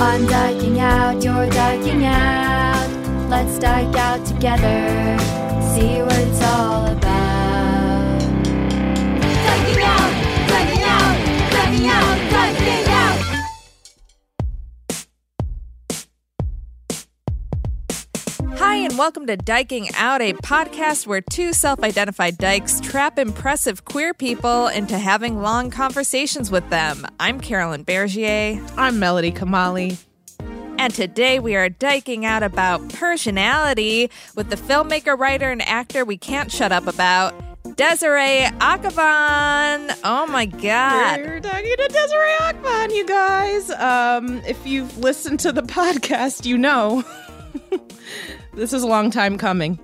I'm diking out, you're diking out. Let's dike out together, see what it's all about. Hi, and welcome to Dyking Out, a podcast where two self identified dykes trap impressive queer people into having long conversations with them. I'm Carolyn Bergier, I'm Melody Kamali. and today we are diking out about personality with the filmmaker, writer, and actor we can't shut up about, Desiree Akhavan. Oh my God. We're talking to Desiree Akhavan, you guys. Um, if you've listened to the podcast, you know this is a long time coming.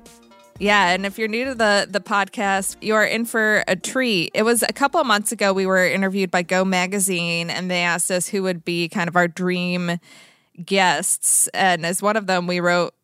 Yeah, and if you're new to the the podcast, you are in for a treat. It was a couple of months ago we were interviewed by Go Magazine, and they asked us who would be kind of our dream guests, and as one of them, we wrote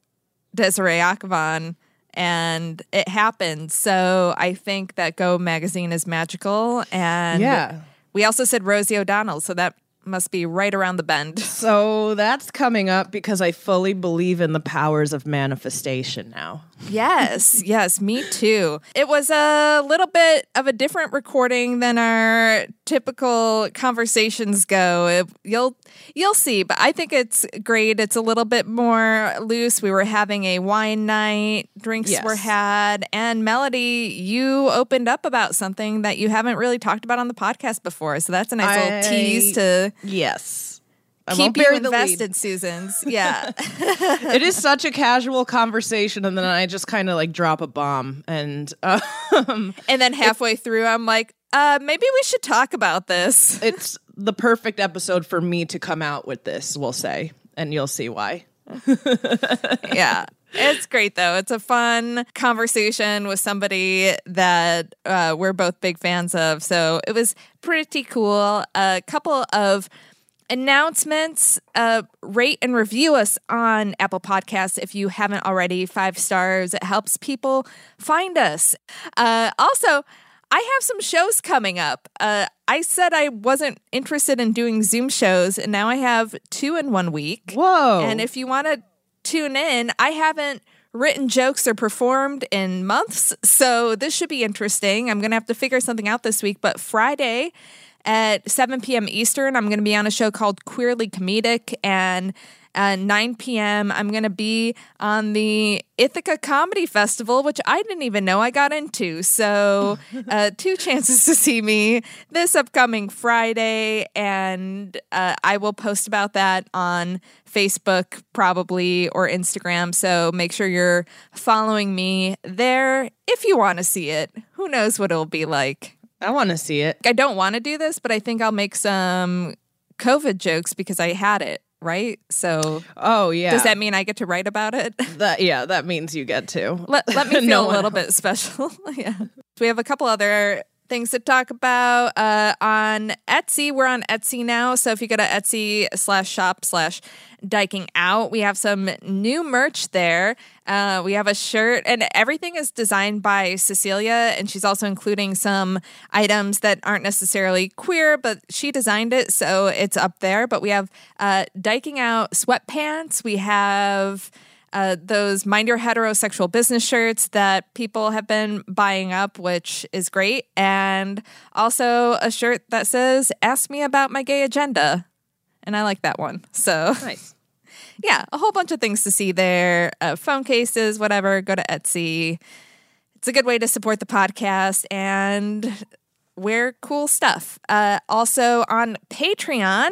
Desiree Akhavan, and it happened. So I think that Go Magazine is magical, and Yeah. we also said Rosie O'Donnell, so that must be right around the bend. So that's coming up because I fully believe in the powers of manifestation now. Yes, yes, me too. It was a little bit of a different recording than our typical conversations go. It- you'll you'll see, but I think it's great. It's a little bit more loose. We were having a wine night, drinks Yes. were had, and Melody, you opened up about something that you haven't really talked about on the podcast before. So that's a nice I- little tease to Yes. I keep won't you bury the lead. invested, Susans. Yeah. it is such a casual conversation, and then I just kind of like drop a bomb, and um, and then halfway through, I'm like, uh, maybe we should talk about this. it's the perfect episode for me to come out with this. We'll say, and you'll see why. yeah. It's great though. It's a fun conversation with somebody that uh, we're both big fans of. So it was pretty cool. A couple of announcements. Uh, rate and review us on Apple Podcasts if you haven't already. Five stars. It helps people find us. Uh, also, I have some shows coming up. Uh, I said I wasn't interested in doing Zoom shows, and now I have two in one week. Whoa! And if you want to tune in, I haven't written jokes or performed in months, so this should be interesting. I'm going to have to figure something out this week, but Friday at 7 p.m. Eastern, I'm going to be on a show called Queerly Comedic and at 9 p.m. I'm going to be on the Ithaca Comedy Festival, which I didn't even know I got into. So, uh, two chances to see me this upcoming Friday, and uh, I will post about that on Facebook probably or Instagram. So, make sure you're following me there if you want to see it. Who knows what it'll be like? I want to see it. I don't want to do this, but I think I'll make some COVID jokes because I had it, right? So Oh yeah. does that mean I get to write about it? that yeah, that means you get to. let, let me feel No a little bit special. yeah. We have a couple other things to talk about uh, on Etsy. We're on Etsy now. So if you go to Etsy slash shop slash diking out, we have some new merch there. Uh, we have a shirt, and everything is designed by Cecilia, and she's also including some items that aren't necessarily queer, but she designed it, so it's up there. But we have uh, diking out sweatpants. We have uh, those mind your heterosexual business shirts that people have been buying up, which is great. And also a shirt that says, Ask me about my gay agenda. And I like that one. So, Nice. yeah, a whole bunch of things to see there uh, phone cases, whatever. Go to Etsy. It's a good way to support the podcast and wear cool stuff. Uh, also on Patreon,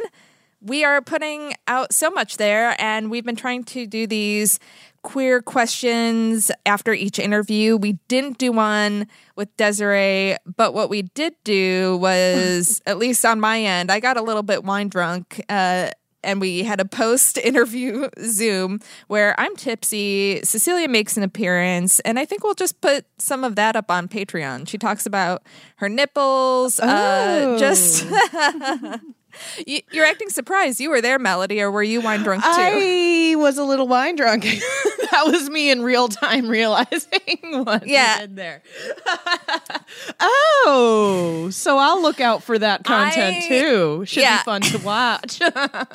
we are putting out so much there, and we've been trying to do these queer questions after each interview. We didn't do one with Desiree, but what we did do was, at least on my end, I got a little bit wine drunk. Uh, and we had a post interview Zoom where I'm tipsy. Cecilia makes an appearance, and I think we'll just put some of that up on Patreon. She talks about her nipples, uh, just. You- You're acting surprised. You were there, Melody, or were you wine drunk too? I was a little wine drunk. that was me in real time realizing what Yeah. did there. oh, so I'll look out for that content I- too. Should yeah. be fun to watch. yeah, that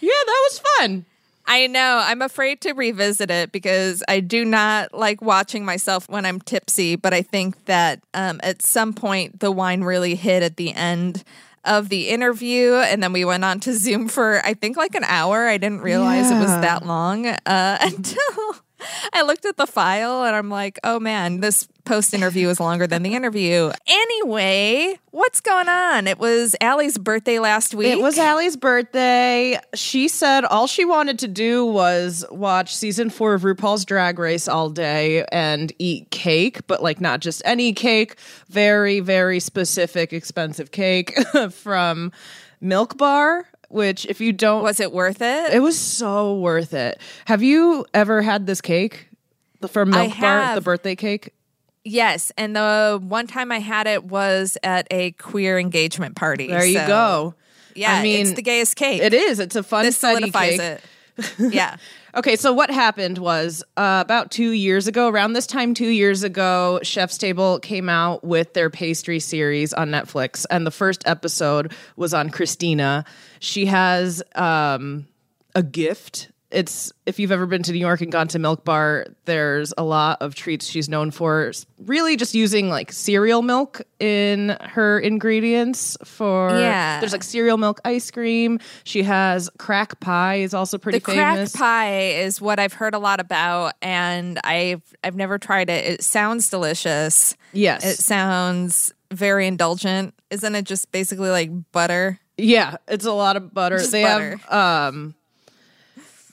was fun. I know. I'm afraid to revisit it because I do not like watching myself when I'm tipsy. But I think that um, at some point the wine really hit at the end of the interview, and then we went on to Zoom for I think like an hour. I didn't realize it was that long uh, until I looked at the file, and I'm like, oh man, this post interview is longer than the interview. Anyway, what's going on? It was Allie's birthday last week. It was Allie's birthday. She said all she wanted to do was watch season four of RuPaul's Drag Race all day and eat cake, but like not just any cake, very, very specific, expensive cake from Milk Bar. Which, if you don't, Was it worth it? it was so worth it. Have you ever had this cake? The from I Milk Bar, have. the birthday cake? Yes, and the one time I had it was at a queer engagement party. There you so, go. Yeah, I mean, it's the gayest cake. It is. It's a fun This solidifies cake. it. Yeah. Okay, so what happened was uh, about two years ago, around this time, two years ago, Chef's Table came out with their pastry series on Netflix, and the first episode was on Christina. She has um, a gift. It's if you've ever been to New York and gone to Milk Bar, there's a lot of treats she's known for. Really, just using like cereal milk in her ingredients. For Yeah. there's like cereal milk ice cream. She has crack pie is also pretty The crack pie is what I've heard a lot about, and I've I've never tried it. It sounds delicious. Yes. It sounds very indulgent. Isn't it just basically like butter? Yeah, it's a lot of butter. Just they butter. have um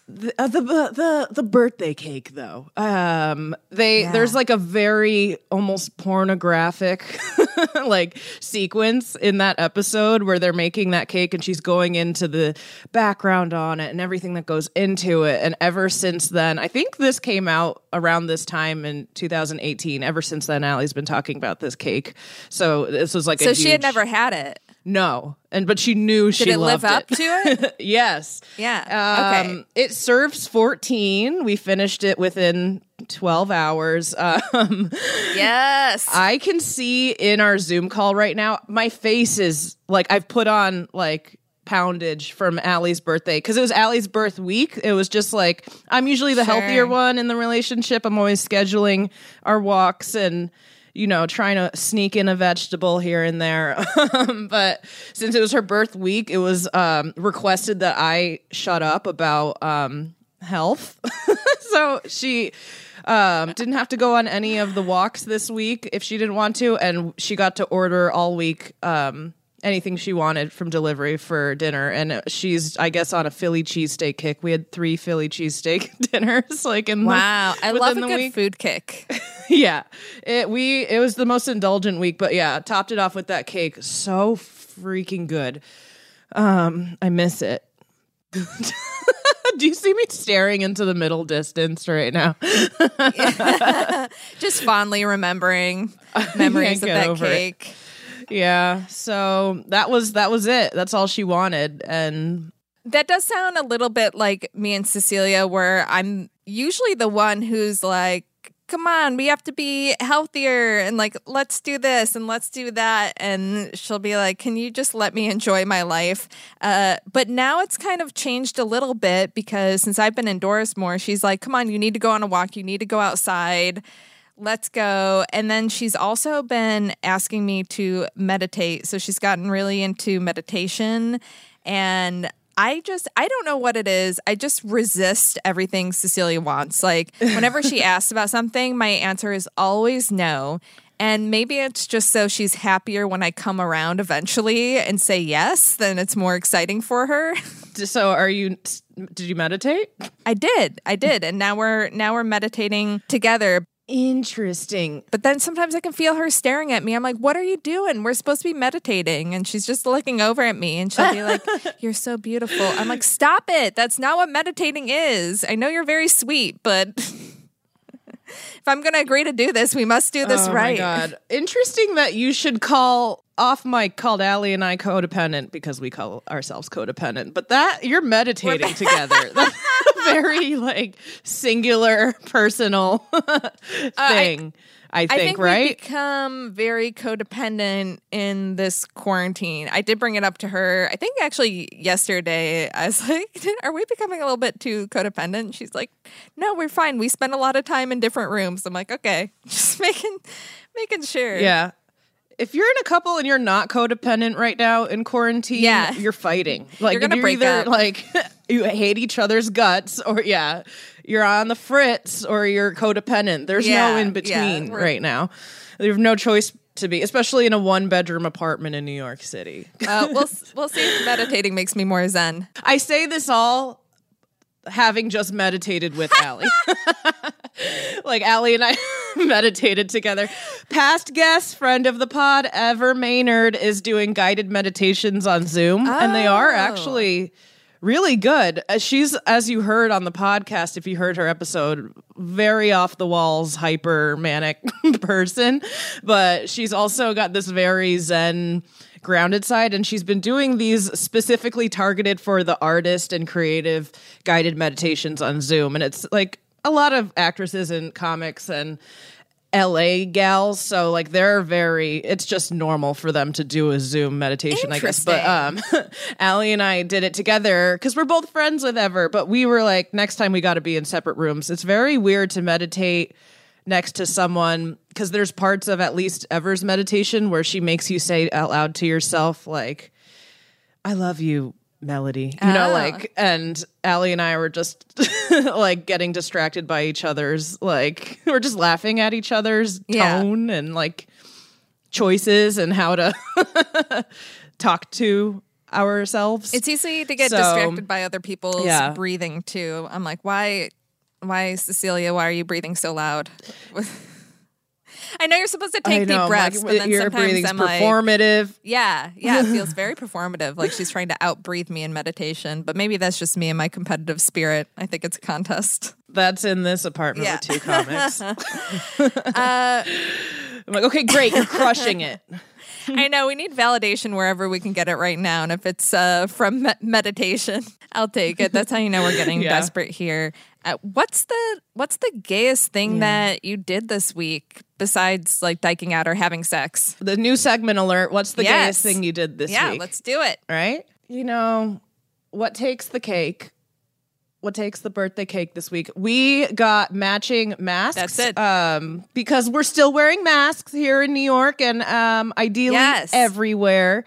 the, uh, the the the birthday cake though. Um they Yeah. there's like a very almost pornographic like sequence in that episode where they're making that cake and she's going into the background on it and everything that goes into it and ever since then I think this came out around this time in 2018 ever since then Allie's been talking about this cake. So this was like So she had never had it. No, and but she knew Did she it live up it. to it? yes. Yeah. Um, okay. It serves 14. We finished it within 12 hours. Um, Yes. I can see in our Zoom call right now, my face is like I've put on like poundage from Allie's birthday because it was Allie's birth week. It was just like I'm usually the Sure. healthier one in the relationship. I'm always scheduling our walks and you know trying to sneak in a vegetable here and there. Um, but since it was her birth week, it was um, requested that I shut up about um, health. so she um, didn't have to go on any of the walks this week if she didn't want to, and she got to order all week um, anything she wanted from delivery for dinner. And she's, I guess, on a Philly cheesesteak kick. We had three Philly cheesesteak dinners, like in wow. the, I love a the good week. food kick. Yeah, it we it was the most indulgent week, but yeah, topped it off with that cake. So freaking good. Um, I miss it. Do you see me staring into the middle distance right now? Just fondly remembering memories of that over it. cake. Yeah. So that was that was it. That's all she wanted. And That does sound a little bit like me and Cecilia, where I'm usually the one who's like, come on, we have to be healthier and like, let's do this and let's do that. And she'll be like, can you just let me enjoy my life? Uh, but now it's kind of changed a little bit because since I've been indoors more, she's like, come on, you need to go on a walk, you need to go outside. Let's go. And then she's also been asking me to meditate. So she's gotten really into meditation. And I just, I don't know what it is. I just resist everything Cecilia wants. Like, whenever she asks about something, my answer is always no. And maybe it's just so she's happier when I come around eventually and say yes, then it's more exciting for her. so are you did you meditate? I did. I did. And now we're now we're meditating together. Interesting. But then sometimes I can feel her staring at me. I'm like, "What are you doing? We're supposed to be meditating." And she's just looking over at me and she'll be like, "You're so beautiful." I'm like, "Stop it. That's not what meditating is. I know you're very sweet, but if I'm going to agree to do this, we must do this oh right." my god. Interesting that you should call off mic called Allie and I codependent because we call ourselves codependent. But that you're meditating together. Very like singular personal uh, thing. I, think, I think right? we've become very codependent in this quarantine. I did bring it up to her. I think actually yesterday. I was like, "Are we becoming a little bit too codependent?" She's like, "No, we're fine. We spend a lot of time in different rooms." I'm like, "Okay, just making making sure." Yeah. If you're in a couple and you're not codependent right now in quarantine, Yeah. you're fighting. Like You're gonna you're break either up. like you hate each other's guts or yeah, you're on the fritz or you're codependent. There's no in between we're- right now. You have no choice to be, especially in a one bedroom apartment in New York City. Uh, we'll we'll see if meditating makes me more zen. I say this all having just meditated with Allie. like Allie and I meditated together. Past guest, friend of the pod, Ever Mainard, is doing guided meditations on Zoom, and they are Oh. actually really good. Uh, She's, as you heard on the podcast, if you heard her episode, very off the walls, hyper manic person, but she's also got this very zen grounded side and she's been doing these specifically targeted for the artist and creative guided meditations on Zoom. And it's like a lot of actresses and comics and LA gals so like they're very it's just normal for them to do a Zoom meditation I guess. But um Allie and I did it together cuz we're both friends with Ever but we were like next time we got to be in separate rooms it's very weird to meditate next to someone because there's parts of at least Ever's meditation where she makes you say out loud to yourself like I love you Melody you know Oh. like and Allie and I were just like getting distracted by each other's like we're just laughing at each other's Yeah. tone and like choices and how to talk to ourselves It's easy to get So, distracted by other people's yeah. breathing too. I'm like, why, why, Cecilia? Why are you breathing so loud? I know you're supposed to take know, deep breaths, like, but then your sometimes I'm like, performative yeah, yeah, it feels very performative, like she's trying to outbreathe me in meditation. But maybe that's just me and my competitive spirit. I think it's a contest. That's in this apartment Yeah. with two comics. Uh, I'm like, okay, great, you're crushing it. I know we need validation wherever we can get it right now, and if it's uh, from me- meditation, I'll take it. That's how you know we're getting Yeah. desperate here. Uh, what's the what's the gayest thing that you did this week besides like diking out or having sex? The new segment alert. What's the Yes. gayest thing you did this yeah, week? Yeah, let's do it. right? You know, what takes the cake? What takes the birthday cake this week? We got matching masks. That's it. Um, because we're still wearing masks here in New York and um, ideally Yes. everywhere.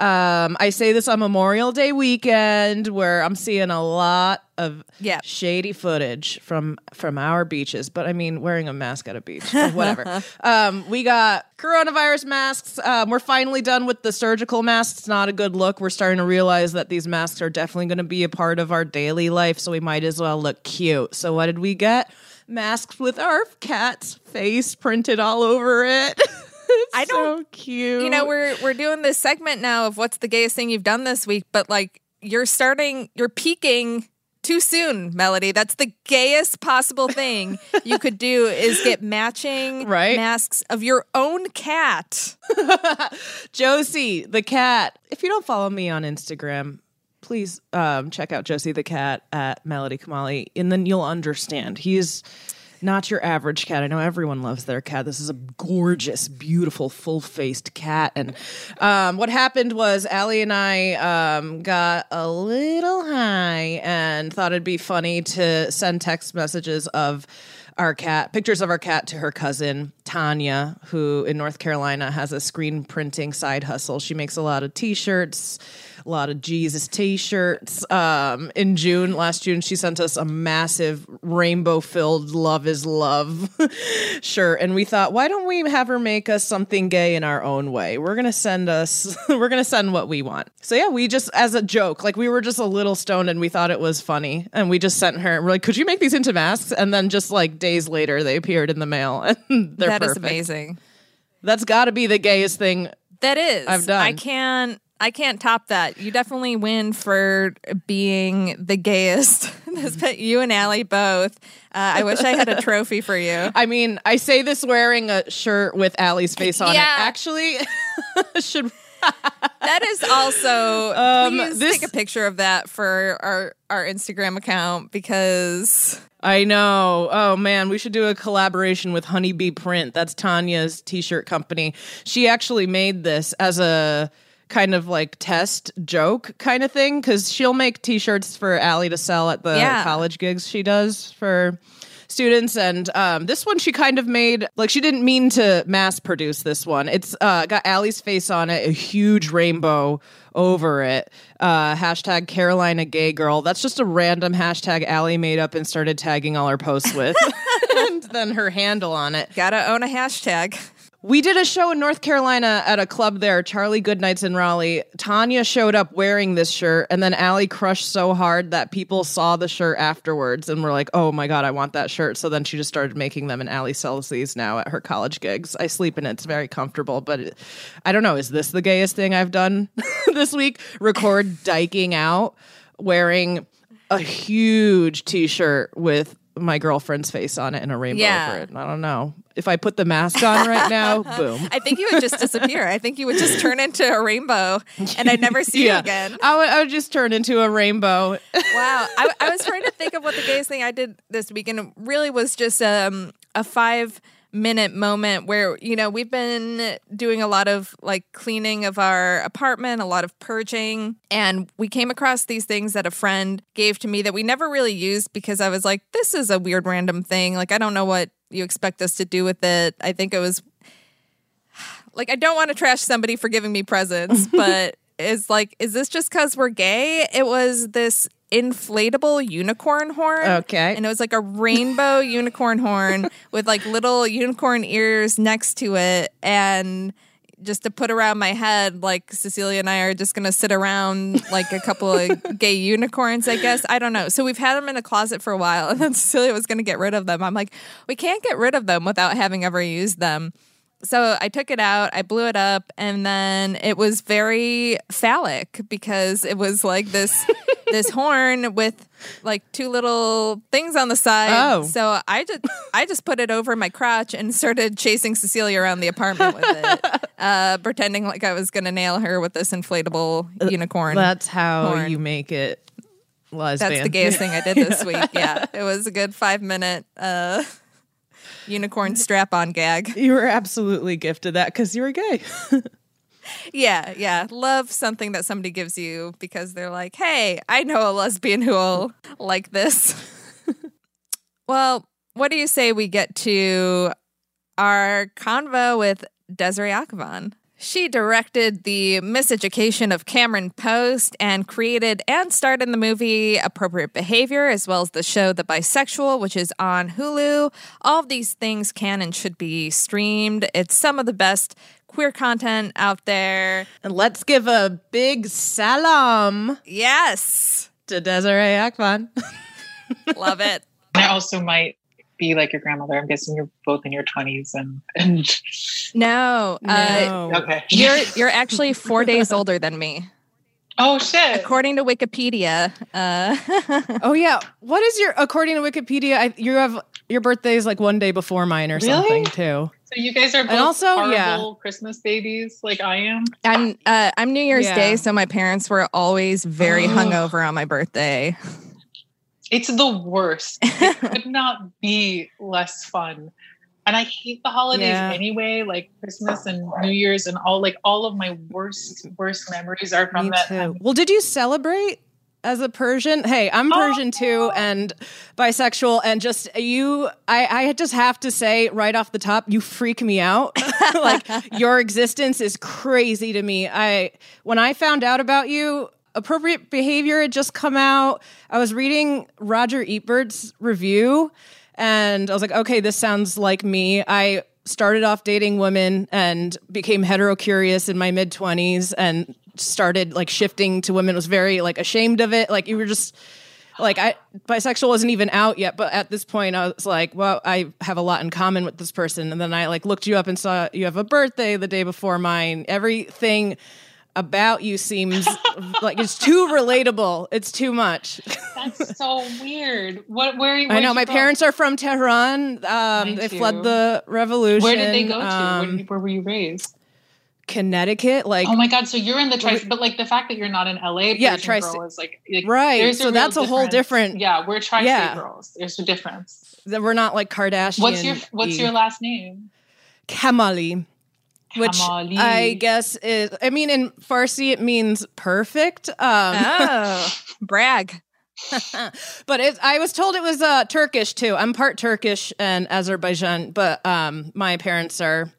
Um, I say this on Memorial Day weekend where I'm seeing a lot of Yeah. shady footage from from our beaches. But I mean, wearing a mask at a beach, or whatever. um, we got coronavirus masks. Um, we're finally done with the surgical masks. Not a good look. We're starting to realize that these masks are definitely going to be a part of our daily life, so we might as well look cute. So what did we get? Masks with our cat's face printed all over it. I don't so cute. you know we're we're doing this segment now of what's the gayest thing you've done this week but like you're starting you're peaking too soon melody that's the gayest possible thing you could do is get matching Right. masks of your own cat Josie the cat. If you don't follow me on Instagram, please um, check out Josie the cat at Melody Kamali, and then you'll understand. He is not your average cat. I know everyone loves their cat. This is a gorgeous, beautiful, full faced cat. And um, what happened was Allie and I um, got a little high and thought it'd be funny to send text messages of our cat, pictures of our cat to her cousin Tanya, who in North Carolina has a screen printing side hustle. She makes a lot of t-shirts, a lot of Jesus t-shirts. Um, in June, last June, she sent us a massive rainbow-filled "Love Is Love" shirt, and we thought, why don't we have her make us something gay in our own way? We're gonna send us, we're gonna send what we want. So yeah, we just as a joke, like we were just a little stoned and we thought it was funny, and we just sent her. We're like, could you make these into masks? And then just like days later, they appeared in the mail, and they're That is perfect. amazing That's got to be the gayest thing. that is I've done. i can't i can't top that you definitely win for being the gayest you and Allie both uh, i wish i had a trophy for you I mean, I say this wearing a shirt with Allie's face on Yeah. it. Actually, should That is also Um, please this- take a picture of that for our our Instagram account because I know. Oh man, we should do a collaboration with Honeybee Print. That's Tanya's t-shirt company. She actually made this as a kind of like test joke kind of thing because she'll make t-shirts for Allie to sell at the Yeah. college gigs she does for students and um, this one she kind of made like she didn't mean to mass produce this one it's uh, got Allie's face on it a huge rainbow over it uh, hashtag Carolina gay girl that's just a random hashtag Allie made up and started tagging all her posts with and then her handle on it gotta own a hashtag. We did a show in North Carolina at a club there, Charlie Goodnights in Raleigh. Tanya showed up wearing this shirt, and then Allie crushed so hard that people saw the shirt afterwards and were like, oh my God, I want that shirt. So then she just started making them, and Allie sells these now at her college gigs. I sleep in it, it's very comfortable, but I don't know, is this the gayest thing I've done this week? Record diking out wearing a huge t shirt with my girlfriend's face on it and a rainbow Yeah. over it. I don't know. If I put the mask on right now, boom. I think you would just disappear. I think you would just turn into a rainbow and I'd never see you again. I would, I would just turn into a rainbow. Wow. I, I was trying to think of what the gayest thing I did this weekend really was just um, a five minute moment where, you know, we've been doing a lot of like cleaning of our apartment, a lot of purging. And we came across these things that a friend gave to me that we never really used because I was like, this is a weird random thing. Like, I don't know what you expect us to do with it. I think it was like I don't want to trash somebody for giving me presents, but it's like, is this just because we're gay? It was this inflatable unicorn horn. Okay. And it was like a rainbow unicorn horn with like little unicorn ears next to it. And just to put around my head, like Cecilia and I are just going to sit around like a couple of gay unicorns, I guess. I don't know. So we've had them in a closet for a while. And then Cecilia was going to get rid of them. I'm like, we can't get rid of them without having ever used them. So I took it out, I blew it up, and then it was very phallic because it was like this this horn with like two little things on the side. Oh. So I just I just put it over my crotch and started chasing Cecilia around the apartment with it, uh, pretending like I was gonna nail her with this inflatable unicorn. That's how Horn. you make it lesbian. That's the gayest thing I did this week. Yeah, it was a good five minute uh, unicorn strap on gag. You were absolutely gifted that because you were gay. Yeah, yeah. Love something that somebody gives you because they're like, hey, I know a lesbian who will like this. well, what do you say we get to our convo with Desiree Akhavan? She directed the miseducation of Cameron Post and created and starred in the movie Appropriate Behavior, as well as the show The Bisexual, which is on Hulu. All of these things can and should be streamed. It's some of the best queer content out there. and let's give a big salam Yes. to Desiree Akhavan. Love it. I also might be like your grandmother. I'm guessing you're both in your 20s and and No, uh, okay. you're you're actually four days older than me, oh shit. according to Wikipedia. Uh, Oh yeah. What is your according to Wikipedia? I, you have your birthday is like one day before mine or Really? something too. So you guys are both And also, horrible yeah. Christmas babies like I am. I'm uh, I'm New Year's Yeah. Day, so my parents were always very Oh. hungover on my birthday. It's the worst. It could not be less fun. And I hate the holidays Yeah. anyway, like Christmas and New Year's and all like all of my worst, worst memories are from Me that too. time. Well, did you celebrate as a Persian? Hey, I'm oh, Persian too, and bisexual, and just you. I I just have to say right off the top, you freak me out. like your existence is crazy to me. I when I found out about you. Appropriate behavior had just come out. I was reading Roger Ebert's review, and I was like, okay, this sounds like me. I started off dating women and became hetero curious in my mid 20s and started like shifting to women was very like ashamed of it like you were just like I bisexual wasn't even out yet but at this point I was like well I have a lot in common with this person and then I like looked you up and saw you have a birthday the day before mine everything about you seems like it's too relatable it's too much That's so weird. What where I where'd know my go? parents are from Tehran um they fled the revolution Where did they go to? Um, where, where were you raised? Connecticut like Oh my god! So you're in the tri, but like the fact that you're not in LA, Yeah, tri- girl is like, like Right, so that's a whole different- Yeah, we're tri-state Yeah. girls. There's a difference. that we're not like Kardashian What's your What's your last name? Kamali which Kamali. I guess is I mean in Farsi it means perfect um Oh, brag. but it, I was told it was uh Turkish too I'm part Turkish and Azerbaijan but um my parents are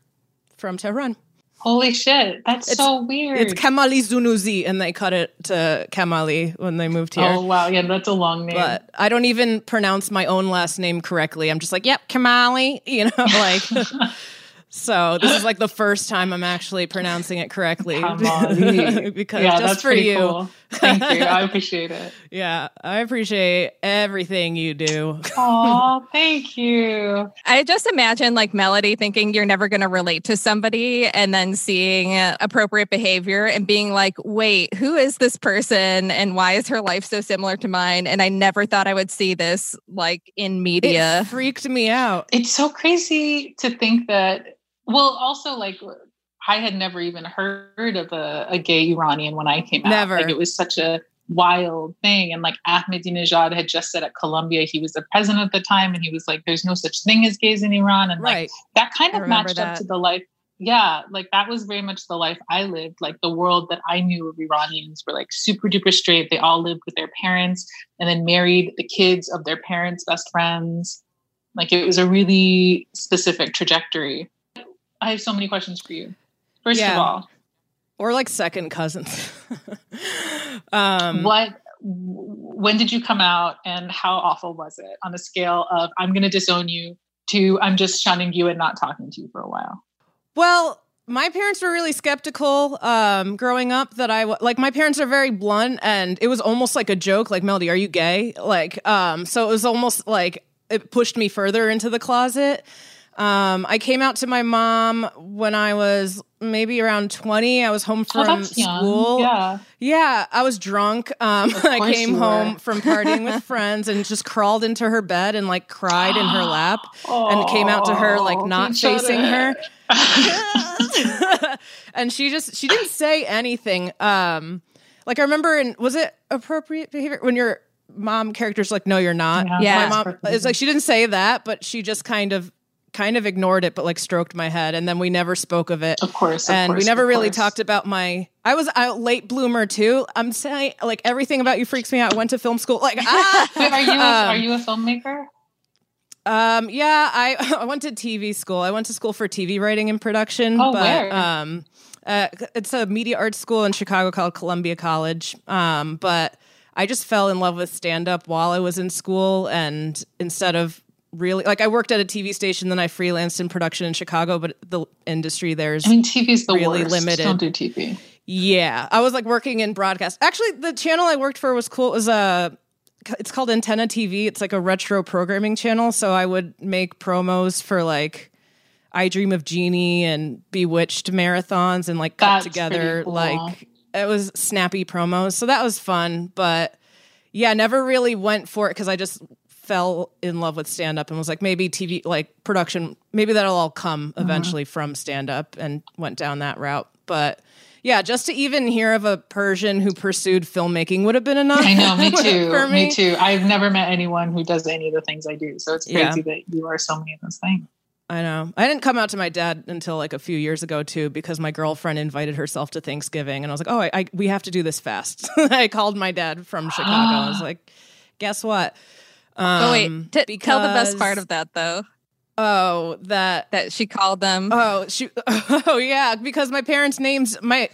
from Tehran Holy shit! That's It's- so weird. it's Kamali Zunuzi and they cut it to Kamali when they moved here Oh wow! Yeah, that's a long name. but I don't even pronounce my own last name correctly. I'm just like, yep, Kamali, you know, like. So this is like the first time I'm actually pronouncing it correctly because yeah, just for you. cool. Thank you. I appreciate it. Yeah, I appreciate everything you do. Aw, thank you. I just imagine like Melody thinking you're never going to relate to somebody and then seeing uh, appropriate behavior and being like, wait, who is this person and why is her life so similar to mine? And I never thought I would see this like in media. It freaked me out. It's so crazy to think that. Well, also like I had never even heard of a, a gay Iranian when I came out. Never. Like it was such a wild thing. And like Ahmadinejad had just said at Columbia, he was the president at the time, and he was like, "There's no such thing as gays in Iran." And like that kind of matched up to the life. Yeah, like that was very much the life I lived. Like the world that I knew of Iranians were like super duper straight. They all lived with their parents and then married the kids of their parents' best friends. Like it was a really specific trajectory. I have so many questions for you. First of Yeah. all, Or like second cousins. um, what when did you come out and how awful was it on a scale of I'm going to disown you to I'm just shunning you and not talking to you for a while? Well, my parents were really skeptical um, growing up that I w- like my parents are very blunt and it was almost like a joke like Melody are you gay like um so it was almost like it pushed me further into the closet um I came out to my mom when I was maybe around 20 I was home Oh, from that's young. school Yeah. yeah, I was drunk. Um, I came home were. from partying with friends and just crawled into her bed and like cried in her lap and came out to her like Oh, not facing her. and she just she didn't say anything. Um, like I remember in was it appropriate behavior when your mom character's like, no, you're not. Yeah, Yeah. my mom perfect. it's like she didn't say that, but she just kind of kind of ignored it, but like stroked my head, and then we never spoke of it. Of course, of and we never of really course. talked about my. I was a late bloomer too. I'm saying like everything about you freaks me out. I went to film school. Like ah, Wait, are you a, Um, are you a filmmaker? um, yeah, I I went to TV school. I went to school for TV writing and production. Oh, but, where? Um, uh, it's a media arts school in Chicago called Columbia College. Um, but I just fell in love with stand up while I was in school, and instead of really like I worked at a TV station, then I freelanced in production in Chicago. But the industry there's I mean, TV's the really worst. limited. Don't do TV. yeah, I was like working in broadcast. Actually, the channel I worked for was cool. It was a it's called Antenna TV. It's like a retro programming channel. So I would make promos for like I Dream of Jeannie and Bewitched marathons and like cut That's together cool. like it was snappy promos. So that was fun, but yeah, never really went for it because I just fell in love with stand up and was like maybe TV like production maybe that'll all come Uh-huh. eventually from stand up and went down that route. But yeah, just to even hear of a Persian who pursued filmmaking would have been enough. I know, me too. me. me. too. I've never met anyone who does any of the things I do. So it's crazy Yeah. that you are so many of those things. I know. I didn't come out to my dad until like a few years ago too, because my girlfriend invited herself to Thanksgiving, and I was like, "Oh, I, I we have to do this fast." I called my dad from Chicago. I was like, "Guess what?" Um, oh wait, T- tell the best part of that though. Oh, that That she called them. Oh, she. Oh, yeah. Because my parents' names my.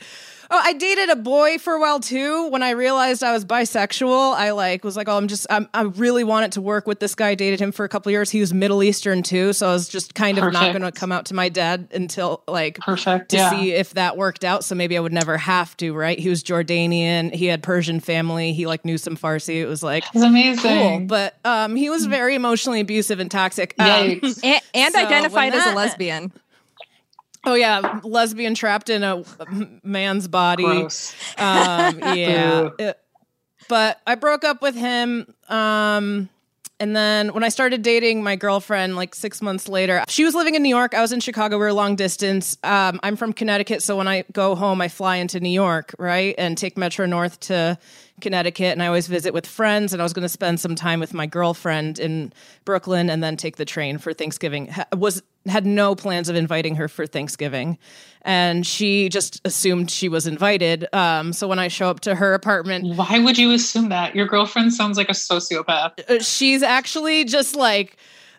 Oh, I dated a boy for a while too. When I realized I was bisexual, I like was like, oh, I'm just. I'm, I really wanted to work with this guy. I dated him for a couple years. He was Middle Eastern too, so I was just kind of not going to come out to my dad until like Perfect. to yeah. see if that worked out. So maybe I would never have to. Right? He was Jordanian. He had Persian family. He like knew some Farsi. It was like It's amazing. cool, but um, he was very emotionally abusive and toxic. Um, and, and So identified when as a lesbian. Oh yeah, lesbian trapped in a man's body. Gross. Um, yeah. It- but I broke up with him. Um, and then when I started dating my girlfriend, like six months later, she was living in New York. I was in Chicago. We were long distance. Um, I'm from Connecticut, so when I go home, I fly into New York, right, and take Metro North to Connecticut. And I always visit with friends. And I was going to spend some time with my girlfriend in Brooklyn, and then take the train for Thanksgiving. Ha- was had no plans of inviting her for Thanksgiving, and she just assumed she was invited. Um, so when I show up to her apartment, Why would you assume that? Your girlfriend sounds like a sociopath. uh, she's actually just like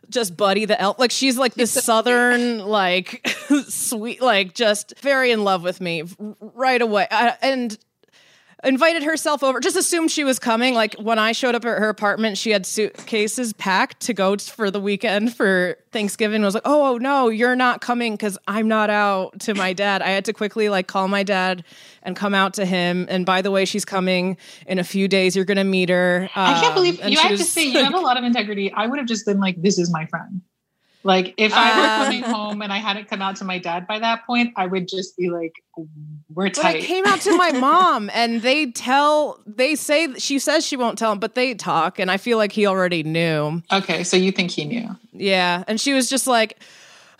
just buddy the elf like she's like this southern like sweet like just very in love with me right away I, and invited herself over just assumed she was coming. Like when i showed up at her apartment she had suitcases packed to go for the weekend for thanksgiving. I was like oh no you're not coming because i'm not out to my dad. I had to quickly like call my dad and come out to him. And by the way she's coming in a few days. You're gonna meet her. I can't Um, believe you have to say you have a lot of integrity. I would have just been like, "This is my friend." Like if I Uh, were coming home and I hadn't come out to my dad by that point, I would just be like, "We're But tight." it came out to my mom, and they tell, they say she says she won't tell him, but they talk, and I feel like he already knew. okay, so you think he knew? Yeah, and she was just like,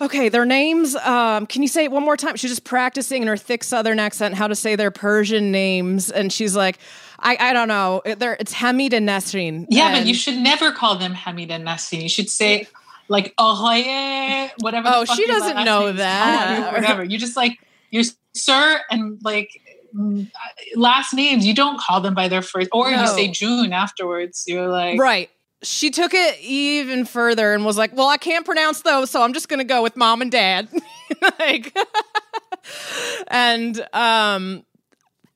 "Okay, their names. Um, can you say it one more time?" She's just practicing in her thick Southern accent how to say their Persian names, and she's like, "I, I don't know. They're, it's Hamid and Nesreen." Yeah, but you should never call them Hamid and Nassim. You should say like Ahoye, whatever. the Oh, she doesn't know that. Whatever. You just like your sir and like mm, last names. You don't call them by their first, or No. you say June afterwards. You're like, Right. She took it even further and was like, "Well, I can't pronounce those, so I'm just going to go with mom and dad." like and um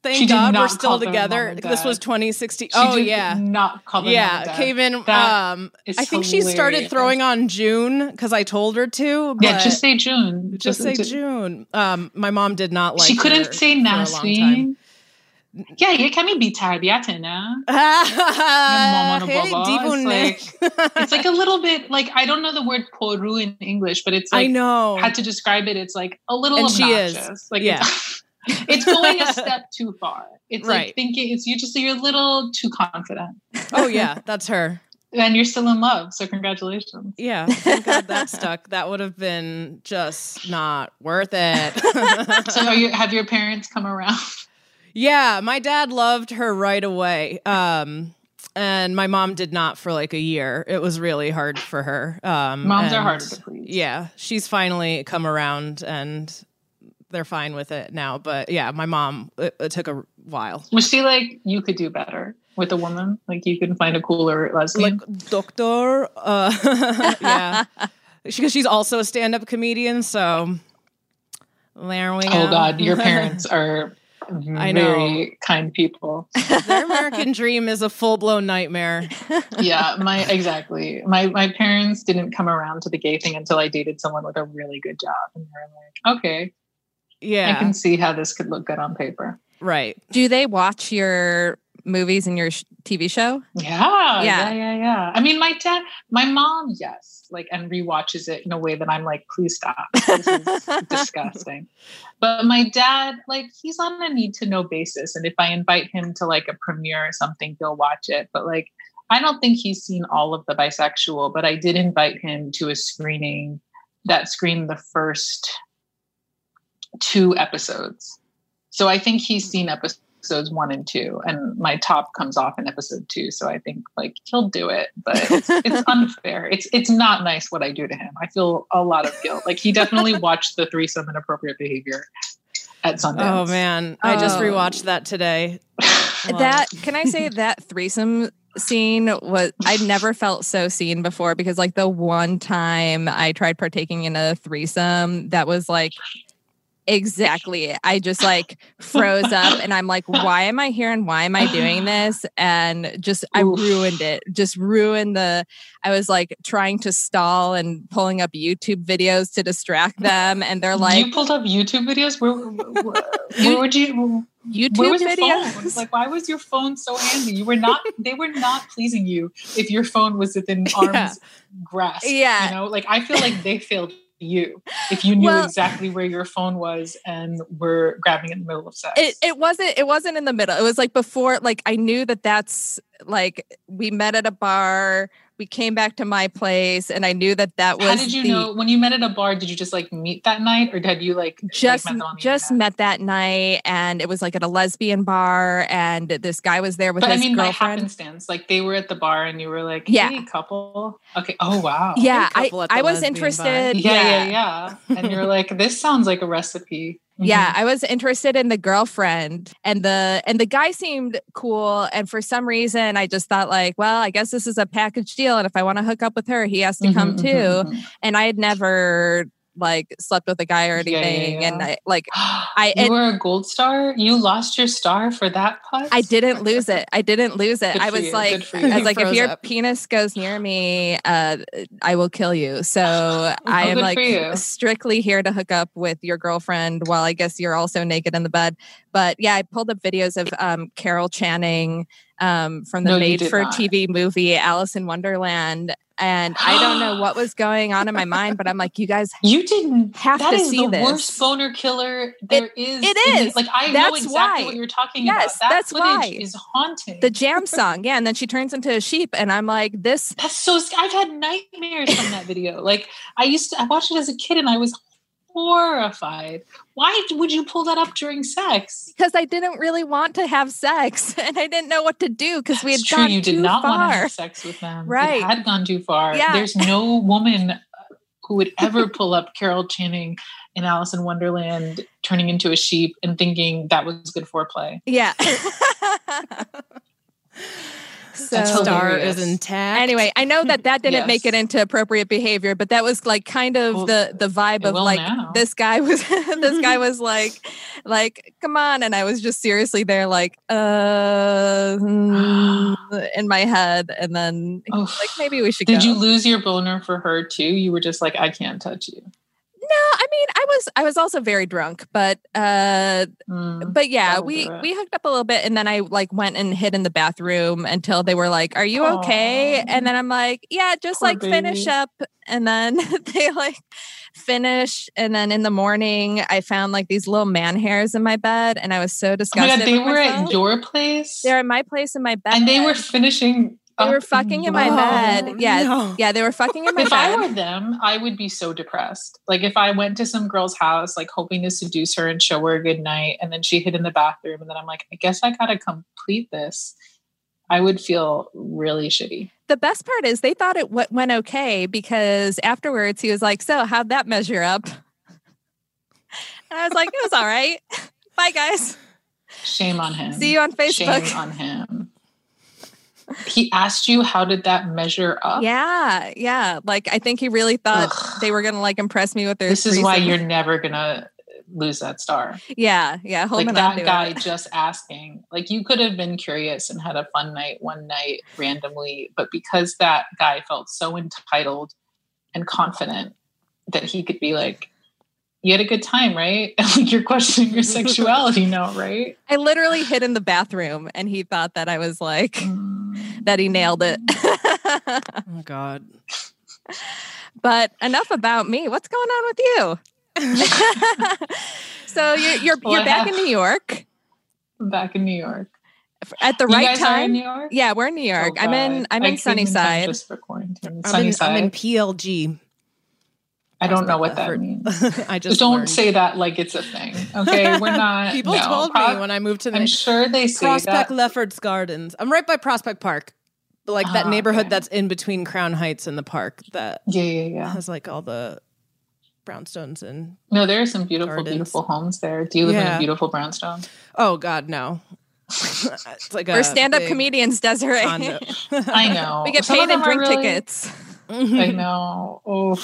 thank She did God we're not still call them together. mom and This was dad. 2016. She oh did yeah. not call them mom Yeah, and dad. came in That um is I think she started hilarious. throwing on June cuz I told her to. Yeah, but just say June. just say June. Um my mom did not like she her couldn't say for a long time. Nasreen. Yeah, you can be tarbiyat na. خیلی It's دیوونه. like, it's like a little bit like I don't know the word poru in English, but it's I like know. had to describe it. It's like a little And she is. obnoxious. Like Yeah. it's, going a step too far. It's Right. like thinking it's you just you're a little too confident, oh yeah, that's her. and you're still in love. So congratulations. Yeah, thank God that stuck. That would have been just not worth it. So are you, have your parents come around? yeah, my dad loved her right away. Um, and my mom did not for like a year. It was really hard for her. Um, Moms are and harder to please. Yeah, she's finally come around and they're fine with it now. But yeah, my mom, it, it took a while. Was she like you could do better with a woman? Like you can find a cooler lesbian? Like, doctor, uh, yeah. Because she's also a stand up comedian. So there we go. oh God, your parents are I know. very kind people. Their American dream is a full blown nightmare. yeah, my exactly. My my parents didn't come around to the gay thing until I dated someone with a really good job, and they were like, okay, I can see how this could look good on paper. right. Do they watch your movies and your sh- TV show? Yeah, Yeah. yeah, yeah, yeah. I mean, my dad, my mom, yes, like, and rewatches it in a way that I'm like, please stop. This is disgusting. But my dad, like, he's on a need to know basis, and if I invite him to like a premiere or something, he'll watch it. But like, I don't think he's seen all of the bisexual. But I did invite him to a screening that screened the first two episodes. So I think he's seen episodes one and two, and my top comes off in episode two. So I think like he'll do it, but it's, it's unfair. It's it's not nice what I do to him. I feel a lot of guilt. Like he definitely watched the threesome inappropriate behavior at Sundance. Oh man, I just Oh. rewatched that today. That can I say that threesome scene was I never felt so seen before because like the one time I tried partaking in a threesome that was like exactly. I just like froze up and I'm like why am I here and why am I doing this and just I Oof. ruined it just ruined the I was like trying to stall and pulling up YouTube videos to distract them and they're like you pulled up YouTube videos. Where, where, where would you? YouTube where was your videos phone? Like, why was your phone so handy? You were not. They were not pleasing you if your phone was within arm's Yeah. grasp. Yeah. You know, like I feel like they failed you if you knew Well- exactly where your phone was and were grabbing it in the middle of sex. it, it wasn't it wasn't in the middle it was like before like i knew that that's like we met at a bar we came back to my place and i knew that that was How did you the, know when you met at a bar? Did you just like meet that night, or had you like like, just met them on the just internet? met that night and it was like at a lesbian bar and this guy was there with But I his mean, by girlfriend happenstance, like they were at the bar and you were like, Yeah. "Hey, couple." Okay. Oh wow. yeah A i couple at the i was lesbian bar. interested Yeah, yeah, yeah. And you're like, "This sounds like a recipe." Yeah, I was interested in the girlfriend and the and the guy seemed cool and for some reason I just thought like, well, I guess this is a package deal and if I want to hook up with her, he has to Mhm, come mhm, too. mhm. And I had never like slept with a guy or Yeah, yeah, anything and. I like I and- you were a gold star. You lost your star for that putt. I didn't lose it. I didn't lose it. Good I was you, like I was like if your up. penis goes near me, uh I will kill you. So I Oh, am like strictly here to hook up with your girlfriend while I guess you're also naked in the bed. But yeah, I pulled up videos of um, Carol Channing um, from the No, made for not. TV movie Alice in Wonderland. And I don't know what was going on in my mind, but I'm like, you guys You didn't have That to is see the this. worst boner killer there is. it is. Like I know exactly why. what you're talking Yes, about. That that's footage why. is haunting. the jam song, yeah, and then she turns into a sheep, and I'm like, this That's so. I've had nightmares from that video. Like I used to. I watched it as a kid, and I was horrified. Why would you pull that up during sex? because I didn't really want to have sex, and I didn't know what to do because we had true. gone You did too not want to far. have sex with them. Right. It had gone too far. Yeah. There's no woman uh, who would ever pull up Carol Channing in Alice in Wonderland, turning into a sheep and thinking that was good foreplay. Yeah. so That's Star is intact. anyway, I know that that didn't make it into appropriate behavior, but that was like kind of Well, the the vibe of like now. this guy was this guy was like like come on, and I was just seriously there like uh hmm, in my head, and then he was Oof. like maybe we should. Did go. you lose your boner for her too? You were just like, I can't touch you. No, I mean I was I was also very drunk, but uh Mm. but yeah, we we hooked up a little bit and then I like went and hid in the bathroom until they were like, "Are you okay?" And then I'm like, "Yeah, just Poor like finish up." And then they like finish and then in the morning I found like these little man hairs in my bed and I was so Oh disgusted. god, they were myself. at your place, They're at my place in my bed. and they were finishing. They oh, were fucking in my your- bed. Yeah. no. Yeah, they were fucking in my if bed. I were them, I would be so depressed. Like if I went to some girl's house, like hoping to seduce her and show her a good night, and then she hid in the bathroom, and then I'm like, I guess I gotta complete this. I would feel really shitty. the best part is they thought it w- went okay because afterwards he was like, "So how'd that measure up?" And I was like, "It was all right. Bye, guys. Shame on him. See you on Facebook." Shame on him. He asked you, how did that measure up? Yeah, yeah. Like I think he really thought Ugh. they were gonna like impress me with their. This is why you're never gonna lose that star. Yeah, yeah. Holding like that guy it. just asking. Like you could have been curious and had a fun night one night randomly, but because that guy felt so entitled and confident that he could be like, you had a good time, right? like you're questioning your sexuality now, right? I literally hid in the bathroom and he thought that I was like, Mm. that he nailed it. Oh God. but enough about me. What's going on with you? so you're you're, Well, you're back have- in New York I'm back in New York. at the You right guys are in time. New York? Yeah, we're in New York. Oh, I'm in I'm I in came time Sunnyside. just for quarantine. I'm in, I'm in PLG. I don't know what Prospect that Lefferts. means. I Just just don't learned. say that like it's a thing. Okay, we're not. People no. told Pro- me when I moved to The I'm sure they say Prospect that. Lefferts Gardens. I'm right by Prospect Park, like that Ah, neighborhood okay. that's in between Crown Heights and the park that Yeah, yeah, yeah. has like all the brownstones and No, there are some beautiful, Gardens. beautiful homes there. Do you live in a beautiful brownstone? oh god no. it's like We're a stand-up comedians, Desiree. I know. we get Some paid in them are drink really- tickets. I know. Oh,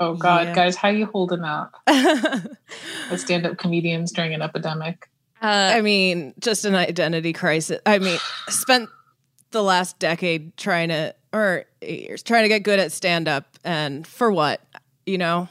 oh God, Yeah. guys, how you holding up? As stand-up comedians during an epidemic. Uh, I mean, just an identity crisis. I mean, spent the last decade trying to, or eight years, trying to get good at stand up. And for what? You know,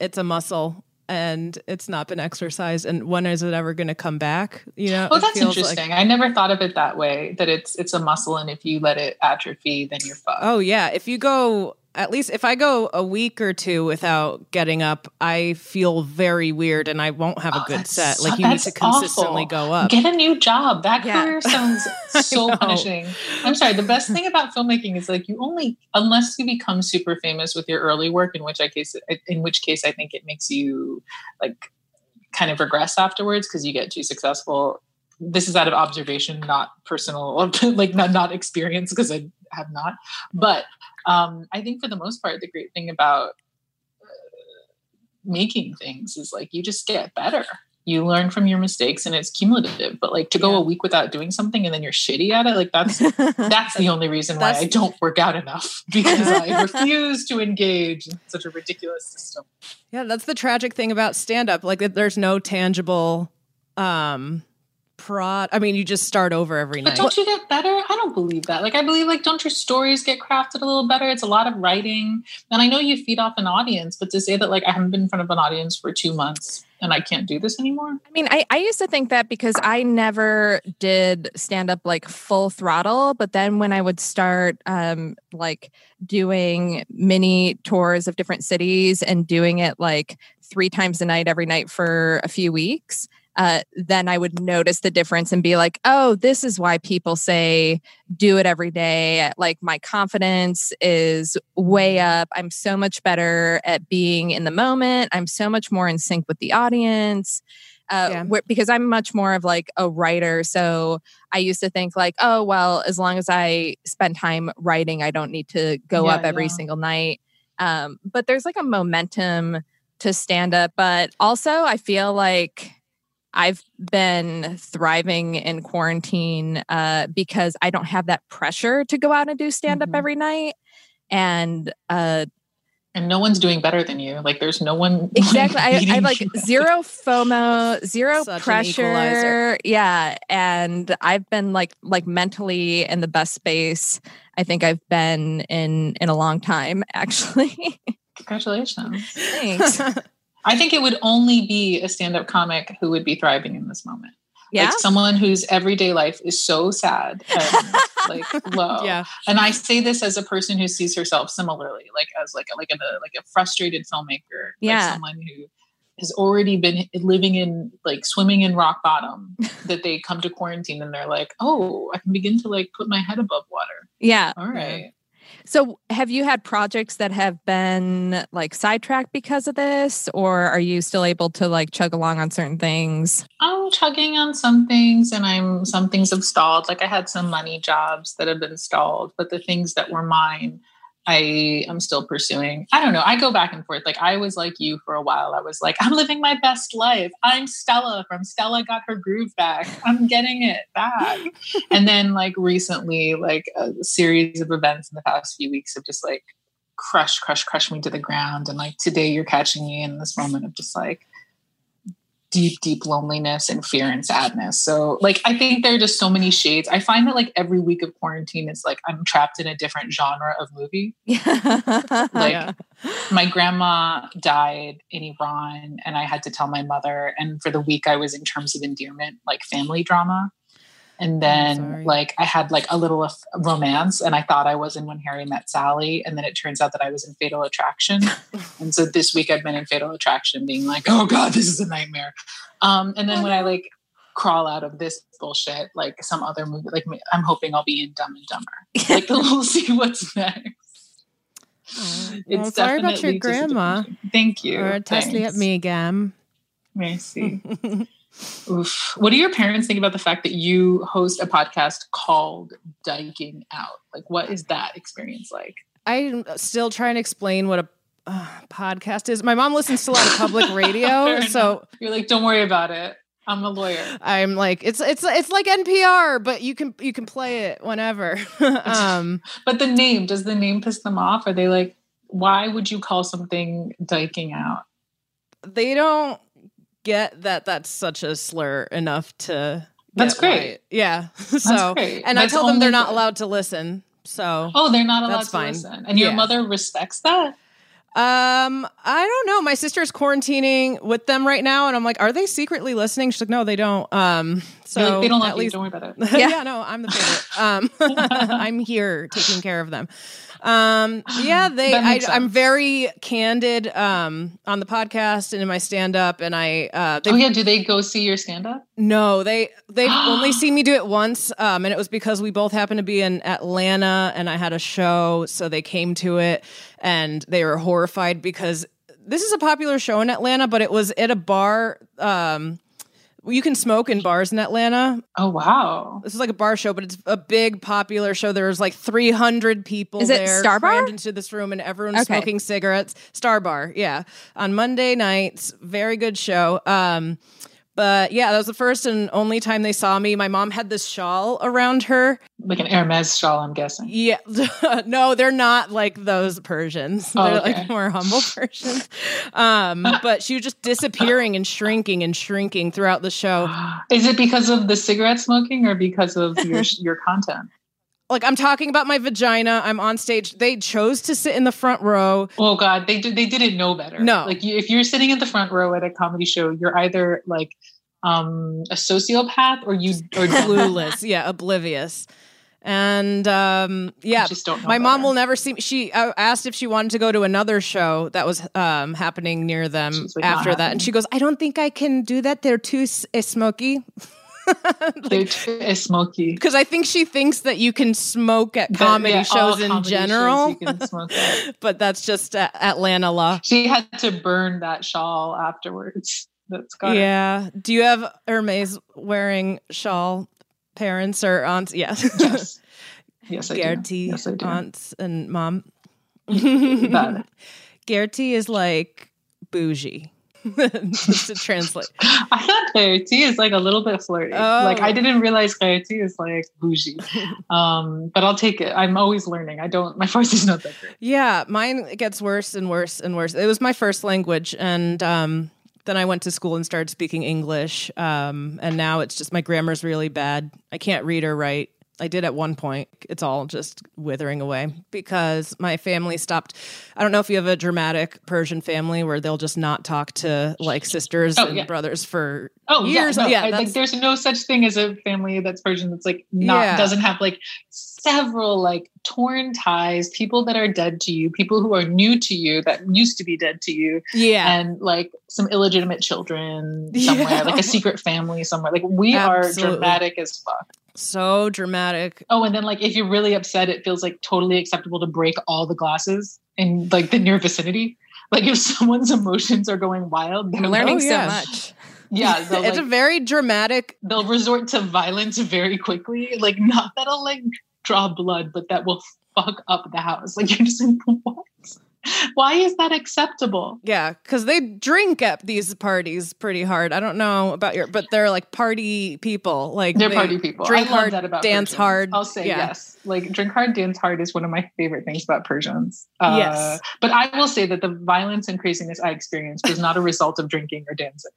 it's a muscle and it's not been exercised. And when is it ever going to come back? You know, Oh, it that's interesting. Like, I never thought of it that way. That it's it's a muscle, and if you let it atrophy, then you're fucked. oh, yeah. If you go, at least if I go a week or two without getting up, I feel very weird and I won't have a Oh, good set. Like, you need to consistently awful. go up. Get a new job. That Yeah. career sounds so punishing. I'm sorry. The best thing about filmmaking is like you only, unless you become super famous with your early work, in which I case, in which case I think it makes you like kind of regress afterwards because you get too successful. This is out of observation, not personal, like not not experience because I have not. But um, I think for the most part, the great thing about uh, making things is like you just get better you learn from your mistakes and it's cumulative but like to go Yeah. a week without doing something and then you're shitty at it like that's that's the only reason why i don't work out enough because i refuse to engage in such a ridiculous system Yeah, that's the tragic thing about stand up. Like there's no tangible um prod. I mean, you just start over every night. but night. don't you get better i don't believe that like i believe like don't your stories get crafted a little better it's a lot of writing and i know you feed off an audience but to say that like i haven't been in front of an audience for two months and i can't do this anymore I mean, I, I used to think that because I never did stand up like full throttle, but then when I would start um, like doing mini tours of different cities and doing it like three times a night every night for a few weeks, uh, then I would notice the difference and be like, oh, this is why people say do it every day. Like my confidence is way up. I'm so much better at being in the moment. I'm so much more in sync with the audience. Uh, Yeah. because I'm much more of like a writer. So I used to think like, oh, well, as long as I spend time writing, I don't need to go Yeah, up every yeah. single night. Um, but there's like a momentum to stand up. But also, I feel like I've been thriving in quarantine uh, because I don't have that pressure to go out and do stand up Mhm. every night. And uh, and no one's doing better than you like there's no one exactly, I, I have like zero FOMO, zero Such pressure. equalizer. Yeah, and I've been like like mentally in the best space I think I've been in in a long time. Actually, congratulations thanks. I think it would only be a stand-up comic who would be thriving in this moment. Yeah, Like someone whose everyday life is so sad and like low. yeah. And I say this as a person who sees herself similarly, like as like a, like a like a frustrated filmmaker, Yeah. like someone who has already been living in like swimming in rock bottom that they come to quarantine and they're like, "Oh, I can begin to like put my head above water." yeah. All right. So, have you had projects that have been like sidetracked because of this, or are you still able to like chug along on certain things? I'm chugging on some things and I'm some things have stalled. Like I had some money jobs that have been stalled, but the things that were mine, I am still pursuing. I don't know. I go back and forth. Like I was like you for a while. I was like, I'm living my best life. I'm Stella from Stella Got Her Groove Back. I'm getting it back. and then like recently, like a series of events in the past few weeks have just like crushed, crushed, crushed me to the ground. And like today you're catching me in this moment of just like deep, deep loneliness and fear and sadness. So, like, I think there are just so many shades. I find that, like, every week of quarantine is like I'm trapped in a different genre of movie. Like, Yeah. my grandma died in Iran, and I had to tell my mother. And for the week, I was in terms of endearment, like family drama. And then, like, I had like a little of romance, and I thought I was in When Harry Met Sally, and then it turns out that I was in Fatal Attraction. and so this week, I've been in Fatal Attraction, being like, "Oh God, this is a nightmare." Um, and then when I like crawl out of this bullshit, like some other movie, like I'm hoping I'll be in Dumb and Dumber. Like, we'll see what's next. well, sorry about your grandma. Thank you. Or Tesla at me, Gam. Merci. Oof. What do your parents think about the fact that you host a podcast called Dyking Out? Like, what is that experience like? I'm still trying to explain what a uh, podcast is. My mom listens to a lot of public radio, so You're like, don't worry about it. I'm a lawyer. I'm like, it's it's it's like NPR, but you can you can play it whenever. um, But the name, does the name piss them off? Are they like, why would you call something Dyking Out? they don't get that that's such a slur enough to. That's great. why- Yeah. so, great. and That's I told them they're not good. allowed to listen. So, Oh, they're not allowed to fine. listen. And your Yeah. mother respects that? Um, I don't know. My sister's quarantining with them right now, and I'm like, are they secretly listening? She's like, no, they don't. Um, so like, they don't at love you. least, Don't worry about it. yeah. no, I'm the favorite. Um, I'm here taking care of them. Um, yeah, they. I, I'm very candid um on the podcast and in my stand up, and I uh, they Oh, yeah. Do they go see your stand up? no, they they've only seen me do it once, um, and it was because we both happened to be in Atlanta, and I had a show, so they came to it, and they were horrified because this is a popular show in Atlanta, but it was at a bar. Um, you can smoke in bars in Atlanta. Oh, wow. This is like a bar show, but it's a big popular show. There's like 300 people Is it there Star Bar? crammed into this room, and everyone's Okay. smoking cigarettes. Star Bar, yeah, on Monday nights. Very good show. Um, but yeah, that was the first and only time they saw me. My mom had this shawl around her. Like an Hermes shawl, I'm guessing. Yeah, no, they're not like those Persians. Oh, they're okay. like more humble Persians. Um, but she was just disappearing and shrinking and shrinking throughout the show. Is it because of the cigarette smoking or because of your your content? Like I'm talking about my vagina. I'm on stage. They chose to sit in the front row. Oh God, they did, they didn't know better. No. like you, if you're sitting in the front row at a comedy show, you're either like um a sociopath or you or Clueless, yeah, oblivious. And um, yeah, just don't know my mom better. will never see me. She I asked if she wanted to go to another show that was um, happening near them like, after that, and she goes, "I don't think I can do that. They're too s- uh, smoky." They're too uh, smoky. Because I think she thinks that you can smoke at comedy yeah, shows in comedy shows general, you can smoke at. but that's just Atlanta law. She had to burn that shawl afterwards. That's got her. Yeah. Do you have Hermes wearing shawl parents or aunts? Yeah. Yes. Yes, I do. Yes, I do. aunts and mom. Gertie is like bougie. To translate. I thought Clarity is like a little bit flirty. Oh. Like I didn't realize Clarity is like bougie. um, but I'll take it. I'm always learning. I don't. My voice is not that great. Yeah, mine gets worse and worse and worse. It was my first language, and um, then I went to school and started speaking English. Um, and now it's just my grammar's really bad. I can't read or write. I did at one point. It's all just withering away because my family stopped. I don't know if you have a dramatic Persian family where they'll just not talk to like sisters Oh, and yeah. brothers for Oh years. yeah, no, yeah, I- like there's no such thing as a family that's Persian that's like not Yeah. doesn't have like several like torn ties, people that are dead to you, people who are new to you that used to be dead to you, yeah. and like some illegitimate children somewhere, Yeah. like a secret family somewhere. Like we Absolutely. are dramatic as fuck. So dramatic. Oh, and then like if you're really upset, it feels like totally acceptable to break all the glasses in like the near vicinity. Like if someone's emotions are going wild, I'm they're learning Oh, so yeah. much. Yeah, they'll, it's like, a very dramatic they'll resort to violence very quickly. Like not that'll like draw blood, but that will fuck up the house. Like you're just like, what? Why is that acceptable? Yeah, because they drink at these parties pretty hard. I don't know about your, but they're like party people. Like They're they party people. Drink hard, that about dance Persians. hard. I'll say yeah. yes. Like drink hard, dance hard is one of my favorite things about Persians. Uh, Yes. But I will say that the violence and craziness I experienced was not a result of drinking or dancing.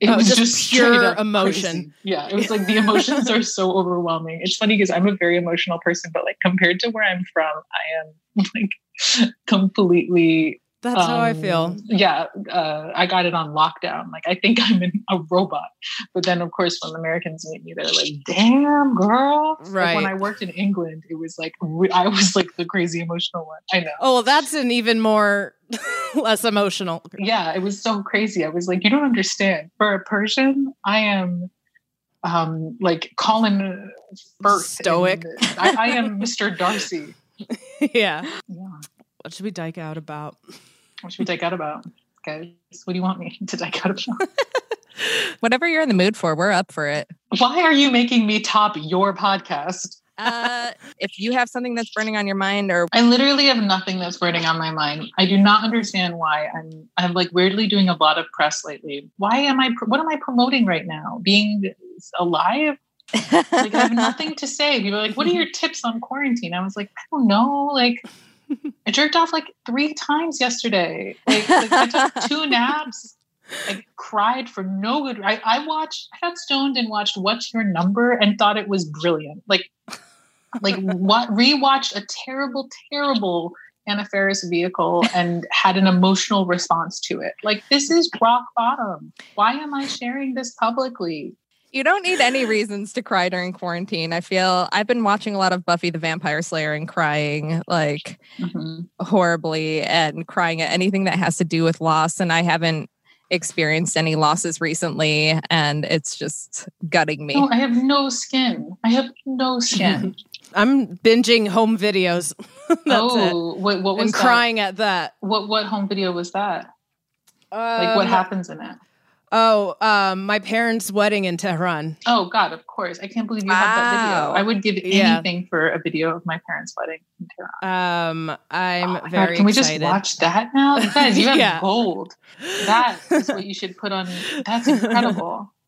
It Oh, was just just, pure emotion. crazy. Yeah, it was like the emotions are so overwhelming. It's funny because I'm a very emotional person, but like compared to where I'm from, I am like completely That's how I um, feel. Yeah, uh, I got it on lockdown. Like I think I'm in a robot. But then, of course, when Americans meet me, they're like, "Damn, girl!" Like Right. when I worked in England, it was like I was like the crazy emotional one. I know. Oh, well, that's an even more less emotional. Yeah, it was so crazy. I was like, "You don't understand." For a Persian, I am um like Colin Firth. Stoic. I, I am Mr. Darcy. yeah. Yeah. What should we dyke out about? What should we take out about, guys? What do you want me to take out about? Whatever you're in the mood for, we're up for it. Why are you making me top your podcast? Uh, if you have something that's burning on your mind, or I literally have nothing that's burning on my mind. I do not understand why I'm I'm like weirdly doing a lot of press lately. Why am I what am I promoting right now? Being alive? Like I have nothing to say. People are like, "What are your tips on quarantine?" I was like, "I don't know." Like I jerked off like 3 times yesterday. Like, like I took two naps. I cried for no good. I, I watched. I got stoned and watched "What's Your Number" and thought it was brilliant. Like, like what? Rewatched a terrible, terrible Anna Faris vehicle and had an emotional response to it. Like, this is rock bottom. Why am I sharing this publicly? You don't need any reasons to cry during quarantine. I feel I've been watching a lot of Buffy the Vampire Slayer and crying like horribly and crying at anything that has to do with loss. And I haven't experienced any losses recently, and it's just gutting me. No, I have no skin. I have no skin. I'm binging home videos. That's it. oh, what, what was And that? crying at that. What what home video was that? Like, what Um, happens in it? Oh, um, my parents' wedding in Tehran. Oh God, of course. I can't believe you have that video. I would give Yeah. anything for a video of my parents' wedding in Tehran. Um, I'm Oh my God, very Can we excited. just watch that now? Guys, you have Yeah. gold. That is what you should put on. That's incredible.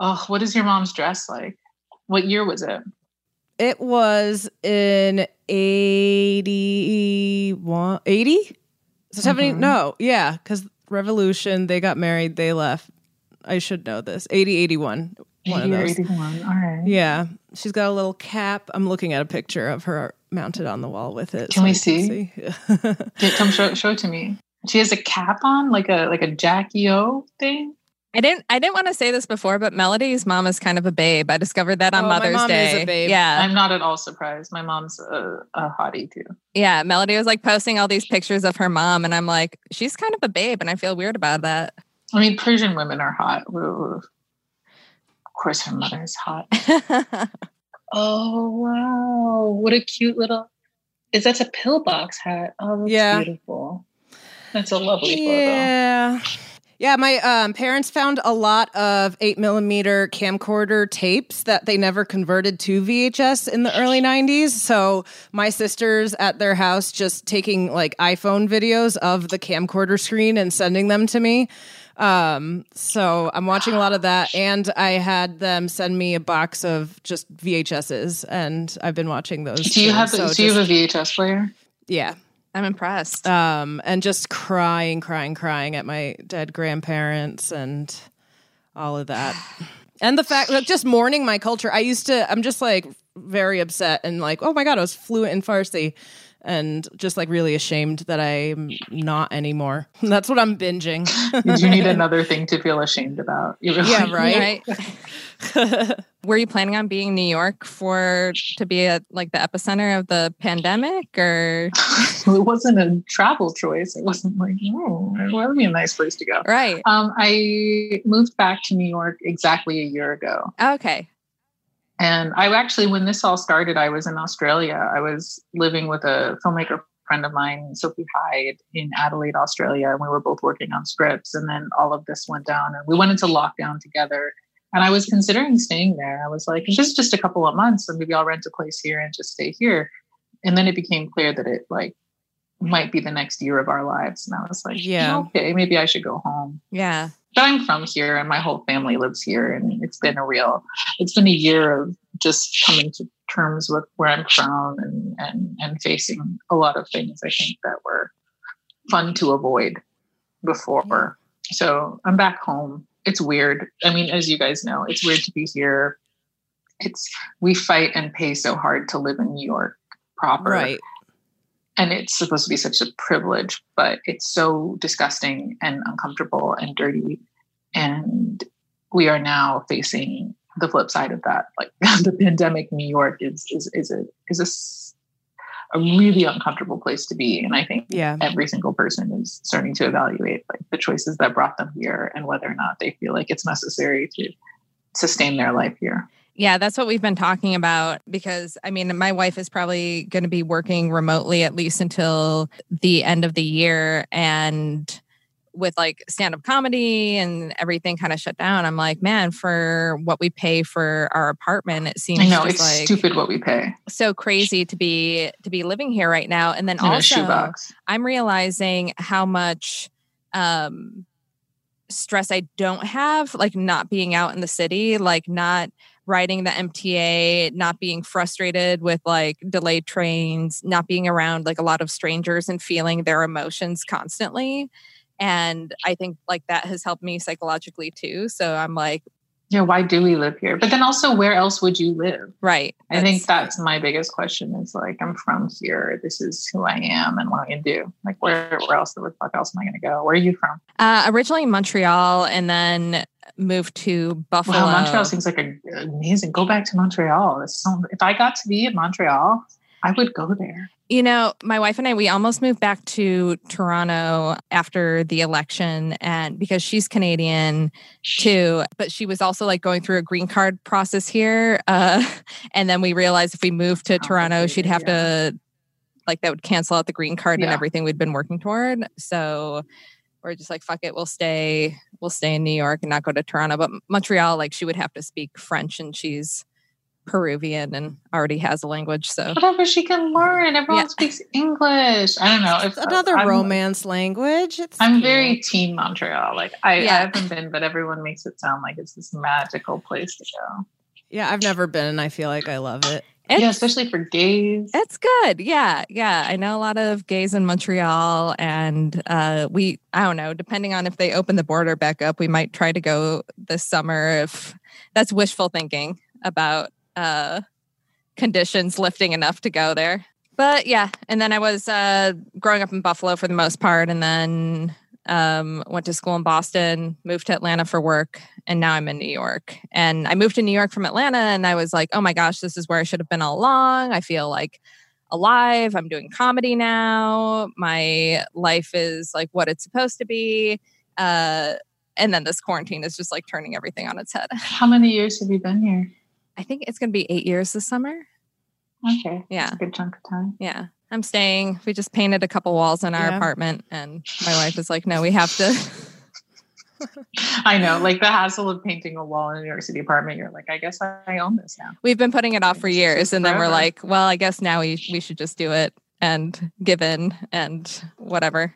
Oh, what is your mom's dress like? What year was it? It was in 81, 80? Is it 70? Mhm. No, yeah, because Revolution, they got married, they left. I should know this. 80, 81. One of 80 or those. 81. All right. Yeah. She's got a little cap. I'm looking at a picture of her mounted on the wall with it. Can we you see? see. Yeah, come show, show it to me. She has a cap on, like a like a Jackie O thing. I didn't I didn't want to say this before, but Melody's mom is kind of a babe. I discovered that on Oh, my Mother's mom is Day. a babe. Yeah. I'm not at all surprised. My mom's a, a hottie too. Yeah. Melody was like posting all these pictures of her mom, and I'm like, she's kind of a babe, and I feel weird about that. I mean, Persian women are hot. Ooh. Of course, her mother is hot. Oh wow! What a cute little. Is that a pillbox hat? Oh, that's Yeah. beautiful. That's a lovely photo. Yeah. Yeah, my um, parents found a lot of eight millimeter camcorder tapes that they never converted to VHS in the early '90s. So my sisters at their house just taking like iPhone videos of the camcorder screen and sending them to me. Um, so I'm watching a lot of that, and I had them send me a box of just VHSs, and I've been watching those. Do you too. have So do you have a VHS player? yeah? I'm impressed. um, and just crying, crying, crying at my dead grandparents and all of that. And the fact that just mourning my culture. I used to, I'm just like very upset and like, oh my God, I was fluent in Farsi and just like really ashamed that I'm not anymore. That's what I'm binging. Did you need another thing to feel ashamed about? You really- Yeah, right. Were you planning on being New York for to be at like the epicenter of the pandemic, or it wasn't a travel choice. It wasn't like, oh, well, that'd be a nice place to go. right? Um, I moved back to New York exactly a year ago. Okay. And I actually, when this all started, I was in Australia. I was living with a filmmaker friend of mine, Sophie Hyde, in Adelaide, Australia. And we were both working on scripts. And then all of this went down and we went into lockdown together. And I was considering staying there. I was like, it's just just a couple of months, and maybe I'll rent a place here and just stay here. And then it became clear that it like might be the next year of our lives. And I was like, Yeah. okay, maybe I should go home Yeah. But I'm from here and my whole family lives here and it's been a real it's been a year of just coming to terms with where I'm from and and and facing a lot of things I think that were fun to avoid before. So I'm back home it's weird. I mean, as you guys know, it's weird to be here. It's we fight and pay so hard to live in New York proper. Right. And it's supposed to be such a privilege, but it's so disgusting and uncomfortable and dirty. And we are now facing the flip side of that. Like the pandemic, New York is is is a is a a really uncomfortable place to be. And I think Yeah. every single person is starting to evaluate like the choices that brought them here and whether or not they feel like it's necessary to sustain their life here. Yeah, that's what we've been talking about because I mean, my wife is probably going to be working remotely at least until the end of the year. And with like stand up comedy and everything kind of shut down, I'm like, man, for what we pay for our apartment, it seems I know it's like stupid what we pay so crazy to be to be living here right now. And then in also. I'm realizing how much um stress I don't have, like not being out in the city, like not riding the MTA, not being frustrated with like delayed trains, not being around like a lot of strangers and feeling their emotions constantly. And I think like that has helped me psychologically too. So I'm like, Yeah, why do we live here? But then also, where else would you live? right. I think that's my biggest question. Is like, I'm from here. This is who I am, and what I'm do. Like, where where else where the fuck else am I gonna go? Where are you from? uh, originally Montreal and then moved to Buffalo. Wow, Montreal seems like a, amazing. Go back to Montreal. So, if I got to be in Montreal, I would go there. You know, my wife and I, we almost moved back to Toronto after the election, and because she's Canadian too, but she was also like going through a green card process here. Uh, and then we realized if we moved to Toronto, she'd have to, like, that would cancel out the green card and everything we'd been working toward. So we're just like, fuck it, we'll stay, we'll stay in New York and not go to Toronto. But Montreal, like, she would have to speak French, and she's Peruvian and already has a language. So oh, Whatever she can learn. Everyone Yeah. speaks English. I don't know. It's another I'm- romance language. It's I'm cute. very team Montreal. Like I, Yeah. I haven't been, but everyone makes it sound like it's this magical place to go. Yeah, I've never been and I feel like I love it. Yeah, especially for gays. It's good. Yeah. Yeah. I know a lot of gays in Montreal and uh we I don't know, depending on if they open the border back up, we might try to go this summer if that's wishful thinking about uh conditions lifting enough to go there. But yeah, and then I was uh growing up in Buffalo for the most part and then um went to school in Boston, moved to Atlanta for work, and now I'm in New York. And I moved to New York from Atlanta and I was like, "Oh my gosh, this is where I should have been all along." I feel like alive. I'm doing comedy now. My life is like what it's supposed to be. Uh, and then this quarantine is just like turning everything on its head. How many years have you been here? I think it's going to be eight years this summer. Okay, Yeah. Good chunk of time. Yeah. I'm staying. We just painted a couple walls in our Yeah. apartment, and my wife is like, no, we have to. I know, like the hassle of painting a wall in a New York City apartment. You're like, I guess I, I own this now. We've been putting it off for years. And then we're like, well, I guess now we, we should just do it and give in and whatever.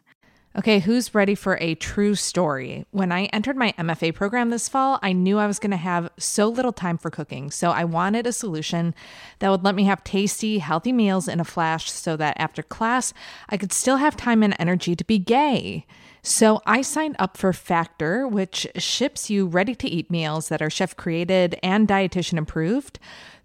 Okay, who's ready for a true story? When I entered my MFA program this fall, I knew I was going to have so little time for cooking. So I wanted a solution that would let me have tasty, healthy meals in a flash so that after class, I could still have time and energy to be gay. So I signed up for Factor, which ships you ready to eat meals that are chef created and dietitian approved.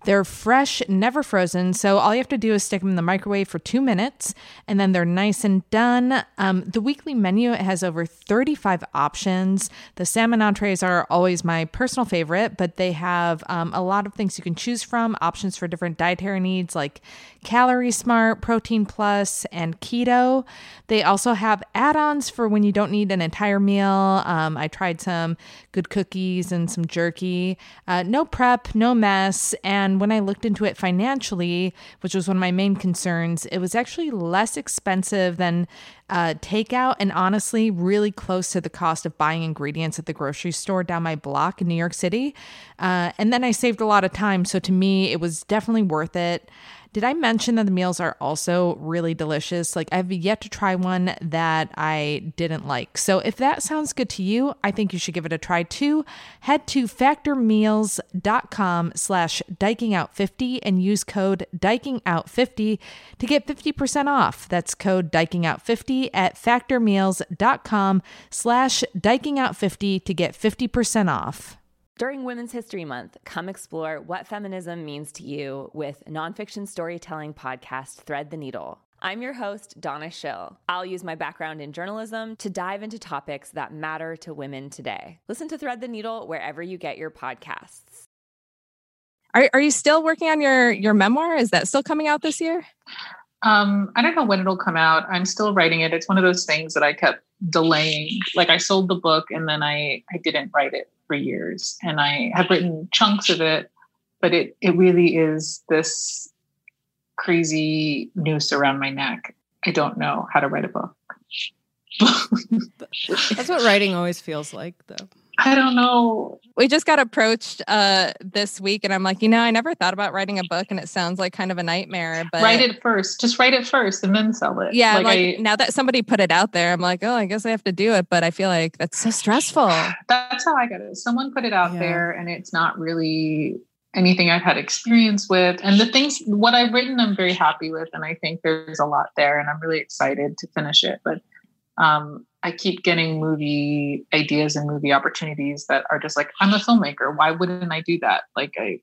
They're fresh, never frozen, so all you have to do is stick them in the microwave for two minutes, and then they're nice and done. Um, the weekly menu has over 35 options. The salmon entrees are always my personal favorite, but they have um, a lot of things you can choose from, options for different dietary needs like Calorie Smart, Protein Plus, and Keto. They also have add ons for when you don't need an entire meal. Um, I tried some good cookies and some jerky. Uh, no prep, no mess. And when I looked into it financially, which was one of my main concerns, it was actually less expensive than uh, takeout and honestly really close to the cost of buying ingredients at the grocery store down my block in New York City. Uh, and then I saved a lot of time. So to me, it was definitely worth it. Did I mention that the meals are also really delicious? Like, I've yet to try one that I didn't like. So, if that sounds good to you, I think you should give it a try too. Head to factormeals.com slash dykingout50 and use code dykingout50 to get 50% off. That's code dykingout50 at factormeals.com slash dykingout50 to get 50% off. During Women's History Month, come explore what feminism means to you with nonfiction storytelling podcast Thread the Needle. I'm your host, Donna Schill. I'll use my background in journalism to dive into topics that matter to women today. Listen to Thread the Needle wherever you get your podcasts. Are are you still working on your your memoir? Is that still coming out this year? Um, I don't know when it'll come out. I'm still writing it. It's one of those things that I kept delaying. Like I sold the book and then I I didn't write it for years. And I have written chunks of it, but it it really is this crazy noose around my neck. I don't know how to write a book. That's what writing always feels like, though. I don't know. We just got approached uh this week and I'm like, you know, I never thought about writing a book and it sounds like kind of a nightmare, but write it first. Just write it first and then sell it. Yeah, like, I, now that somebody put it out there, I'm like, oh, I guess I have to do it, but I feel like that's so stressful. that's how I got it. Someone put it out Yeah. there and it's not really anything I've had experience with. And the things what I've written I'm very happy with and I think there's a lot there and I'm really excited to finish it. But um I keep getting movie ideas and movie opportunities that are just like, I'm a filmmaker. Why wouldn't I do that? Like I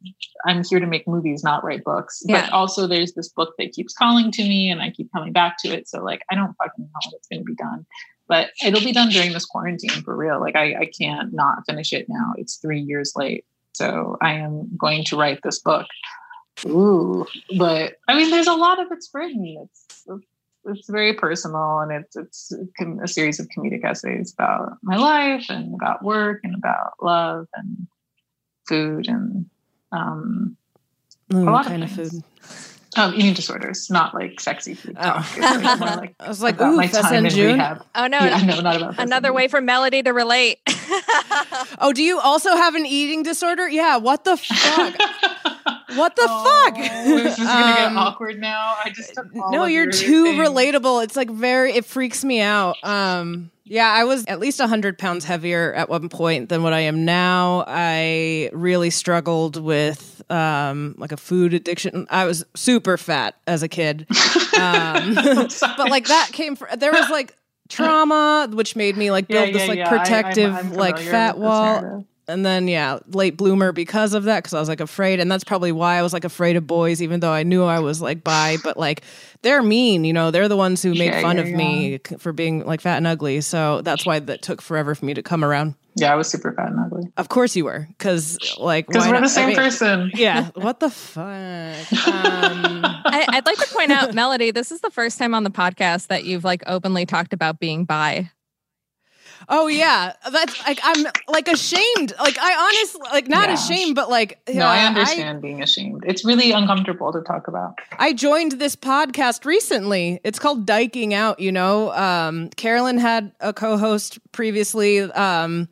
I'm here to make movies, not write books. Yeah. But also there's this book that keeps calling to me and I keep coming back to it. So like I don't fucking know when it's gonna be done. But it'll be done during this quarantine for real. Like I, I can't not finish it now. It's three years late. So I am going to write this book. Ooh, but I mean, there's a lot of it's written. It's it's very personal, and it's it's a series of comedic essays about my life and about work and about love and food and um, Ooh, lot of kind of things. food. um, eating disorders. Not like sexy food Oh. talk. It's like more like I was like, about ooh, my Fessa time in June. rehab. Oh no, Yeah, no, not about Fessa another way for Melody to relate. Oh, do you also have an eating disorder? Yeah. What the fuck? what the Oh, fuck? This is gonna get Um, awkward now. I just no, you're too things. relatable. It's like very. It freaks me out. Um. Yeah, I was at least hundred pounds heavier at one point than what I am now. I really struggled with um like a food addiction. I was super fat as a kid. Um, but like that came from there was like trauma which made me like Yeah, build this yeah, like yeah. I- I'm- protective I'm like fat wall. And then yeah late bloomer because of that because i was like afraid and that's probably why i was like afraid of boys even though i knew i was like bi but like they're mean you know they're the ones who made Yeah, fun yeah, of me for being like fat and ugly so that's why that took forever for me to come around Yeah, I was super fat and ugly. of course you were because like Because we're not? the same I mean, person. yeah what the fuck um, I, I'd like to point out, Melody, this is the first time on the podcast that you've like openly talked about being bi. Oh yeah, that's like I'm like ashamed. Like I honestly like not Yeah. ashamed, but like No, know, I understand being ashamed. It's really uncomfortable to talk about. I joined this podcast recently. It's called Dyking Out. You know, um, Carolyn had a co-host previously. Um,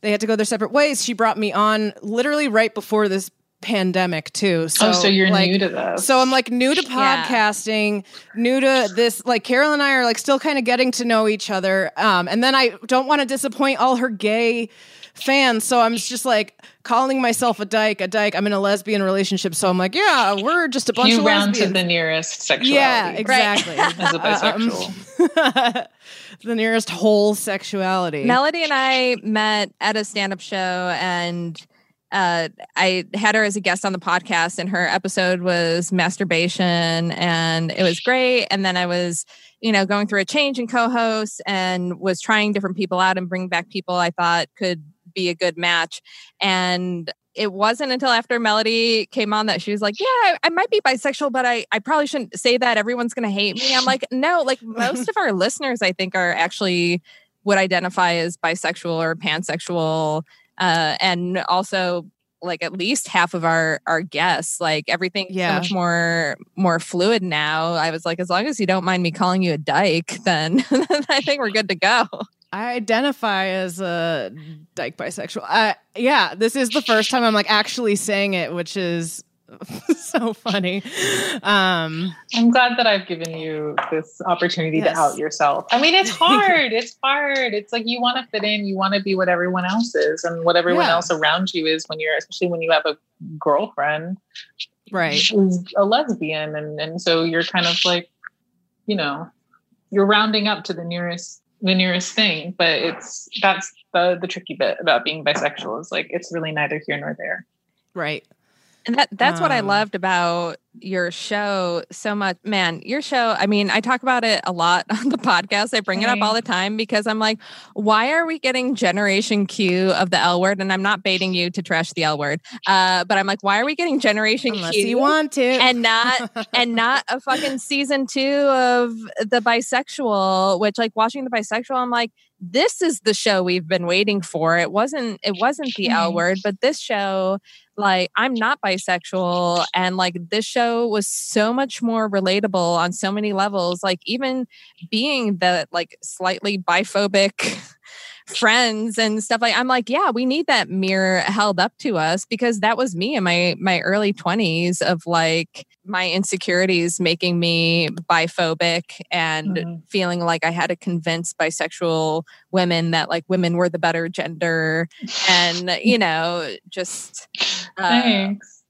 they had to go their separate ways. She brought me on literally right before this pandemic too. So, oh, so you're like, new to this. So I'm like new to Yeah. podcasting, new to this. Like Carol and I are like still kind of getting to know each other. Um, and then I don't want to disappoint all her gay fans, so I'm just like calling myself a dyke. A dyke. I'm in a lesbian relationship, so I'm like, yeah, we're just a bunch you of round to the nearest sexuality. yeah, exactly. As a Um, bisexual. the nearest whole sexuality. Melody and I met at a stand-up show and uh, I had her as a guest on the podcast and her episode was masturbation and it was great. And then I was, you know, going through a change in co-hosts and was trying different people out and bringing back people I thought could be a good match. And it wasn't until after Melody came on that she was like, Yeah, I, I might be bisexual, but I, I probably shouldn't say that. Everyone's going to hate me. I'm like, No, like most of our listeners, I think, are actually would identify as bisexual or pansexual. Uh, and also, like at least half of our our guests like everything is so Yeah. much more more fluid now i was like as long as you don't mind me calling you a dyke then i think we're good to go I identify as a dyke bisexual. Uh, yeah, this is the first time I'm like actually saying it, which is so funny. Um, I'm glad that I've given you this opportunity Yes. to out yourself. I mean, it's hard. it's hard. It's like you want to fit in, you want to be what everyone else is and what everyone Yeah. else around you is when you're, especially when you have a girlfriend right. who's a lesbian. And, and so you're kind of like, you know, you're rounding up to the nearest, the nearest thing. But it's, that's the, the tricky bit about being bisexual is like, it's really neither here nor there. Right. And that that's what I Um, loved about your show so much. Man, your show, I mean, I talk about it a lot on the podcast. I bring it up all the time because I'm like, why are we getting generation Q of the L word? And I'm not baiting you to trash the L word. Uh, but I'm like, why are we getting generation Unless Q? you want to. and not and not a fucking season two of the bisexual which like watching the bisexual i'm like this is the show we've been waiting for. It wasn't it wasn't the l word but this show like i'm not bisexual and like this show was so much more relatable on so many levels. Like even being the like slightly biphobic friends and stuff like I'm like, yeah, we need that mirror held up to us because that was me in my my early 20s of like my insecurities making me biphobic and Mhm. feeling like I had to convince bisexual women that like women were the better gender and you know just uh, Thanks.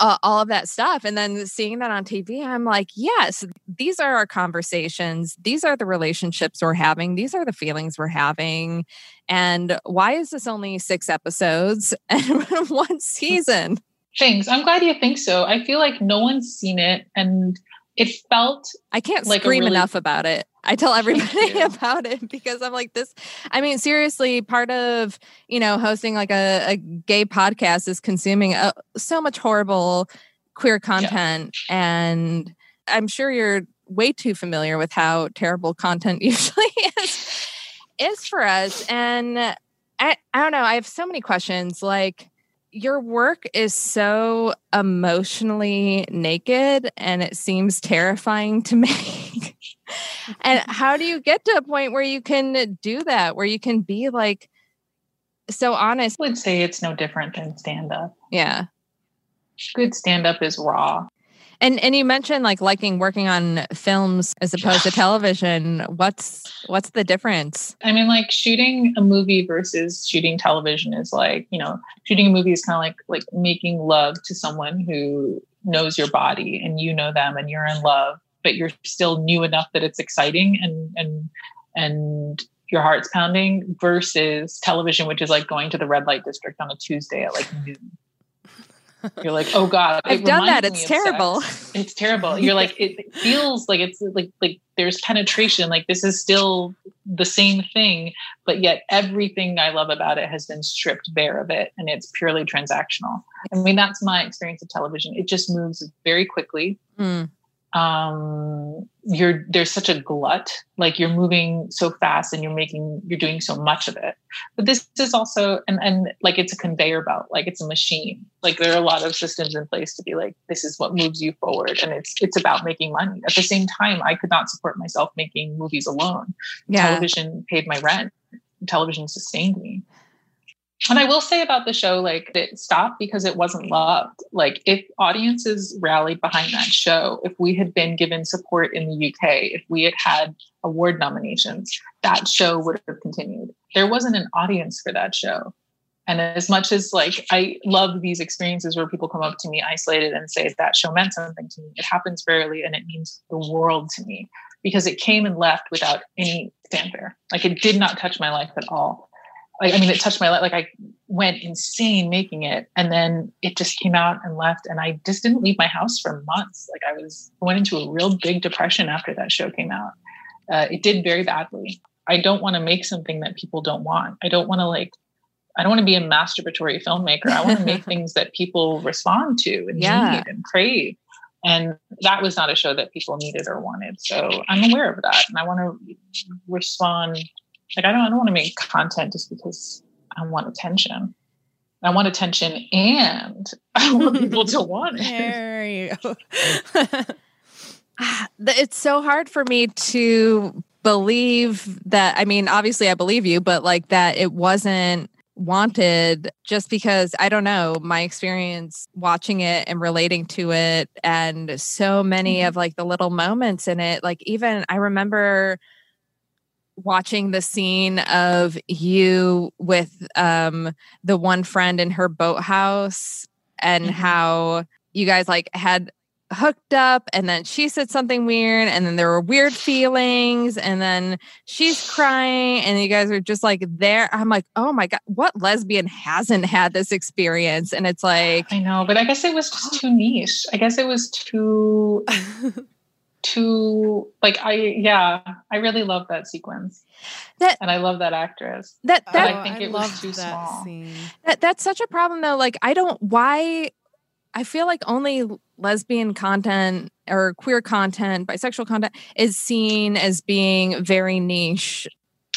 uh, all of that stuff. And then seeing that on TV, I'm like, yes, these are our conversations. These are the relationships we're having. These are the feelings we're having. And why is this only six episodes and one season? Thanks. I'm glad you think so. I feel like no one's seen it and it felt I can't Like a scream really- enough about it. I tell everybody about it because I'm like this. I mean, seriously, part of you know hosting like a, a gay podcast is consuming uh so much horrible queer content, and I'm sure you're way too familiar with how terrible content usually is is for us. And I, I don't know. I have so many questions. Like your work is so emotionally naked and it seems terrifying to me. and how do you get to a point where you can do that, where you can be like so honest? I would say it's no different than stand up. Yeah. Good stand up is raw. And and you mentioned like liking working on films as opposed to television. What's what's the difference? I mean, like shooting a movie versus shooting television is like, you know, shooting a movie is kind of like like making love to someone who knows your body and you know them and you're in love, but you're still new enough that it's exciting and and and your heart's pounding versus television, which is like going to the red light district on a Tuesday at like noon. You're like, oh God. I've done that. It's me sex." terrible. it's terrible you're like it feels like it's like like there's penetration like this is still the same thing but yet everything i love about it has been stripped bare of it and it's purely transactional i mean that's my experience of television it just moves very quickly Mm. Um you're there's such a glut like you're moving so fast and you're making you're doing so much of it. But this is also and and like it's a conveyor belt like it's a machine. Like there are a lot of systems in place to be like this is what moves you forward and it's it's about making money. At the same time i could not support myself making movies alone. Yeah. television paid my rent. Television sustained me and i will say about the show like it stopped because it wasn't loved. Like if audiences rallied behind that show if we had been given support in the uk if we had had award nominations that show would have continued. There wasn't an audience for that show. And as much as like i love these experiences where people come up to me isolated and say that show meant something to me it happens rarely and it means the world to me because it came and left without any fanfare. Like it did not touch my life at all like i mean it touched my life. Like i went insane making it and then it just came out and left and i just didn't leave my house for months. Like i was went into a real big depression after that show came out. Uh, it did very badly. I don't want to make something that people don't want. I don't want to like i don't want to be a masturbatory filmmaker. I want to make things that people respond to and Yeah. need and crave. And that was not a show that people needed or wanted. So i'm aware of that and i want to respond like I don't, I don't want to make content just because I want attention. I want attention and I want people to want it. There you it's so hard for me to believe that i mean obviously i believe you but like that it wasn't wanted just because I don't know my experience watching it and relating to it and so many mm-hmm. of like the little moments in it like even I remember watching the scene of you with um the one friend in her boathouse and how you guys like had hooked up and then she said something weird and then there were weird feelings and then she's crying and you guys are just like there. I'm like oh my god what lesbian hasn't had this experience? And it's like I know, but I guess it was just too niche. I guess it was too too like I yeah, I really love that sequence. That- and I love that actress. that But that I think Oh, it was loved too that small. scene. That that's such a problem though. Like I don't why I feel like only lesbian content or queer content, bisexual content is seen as being very niche.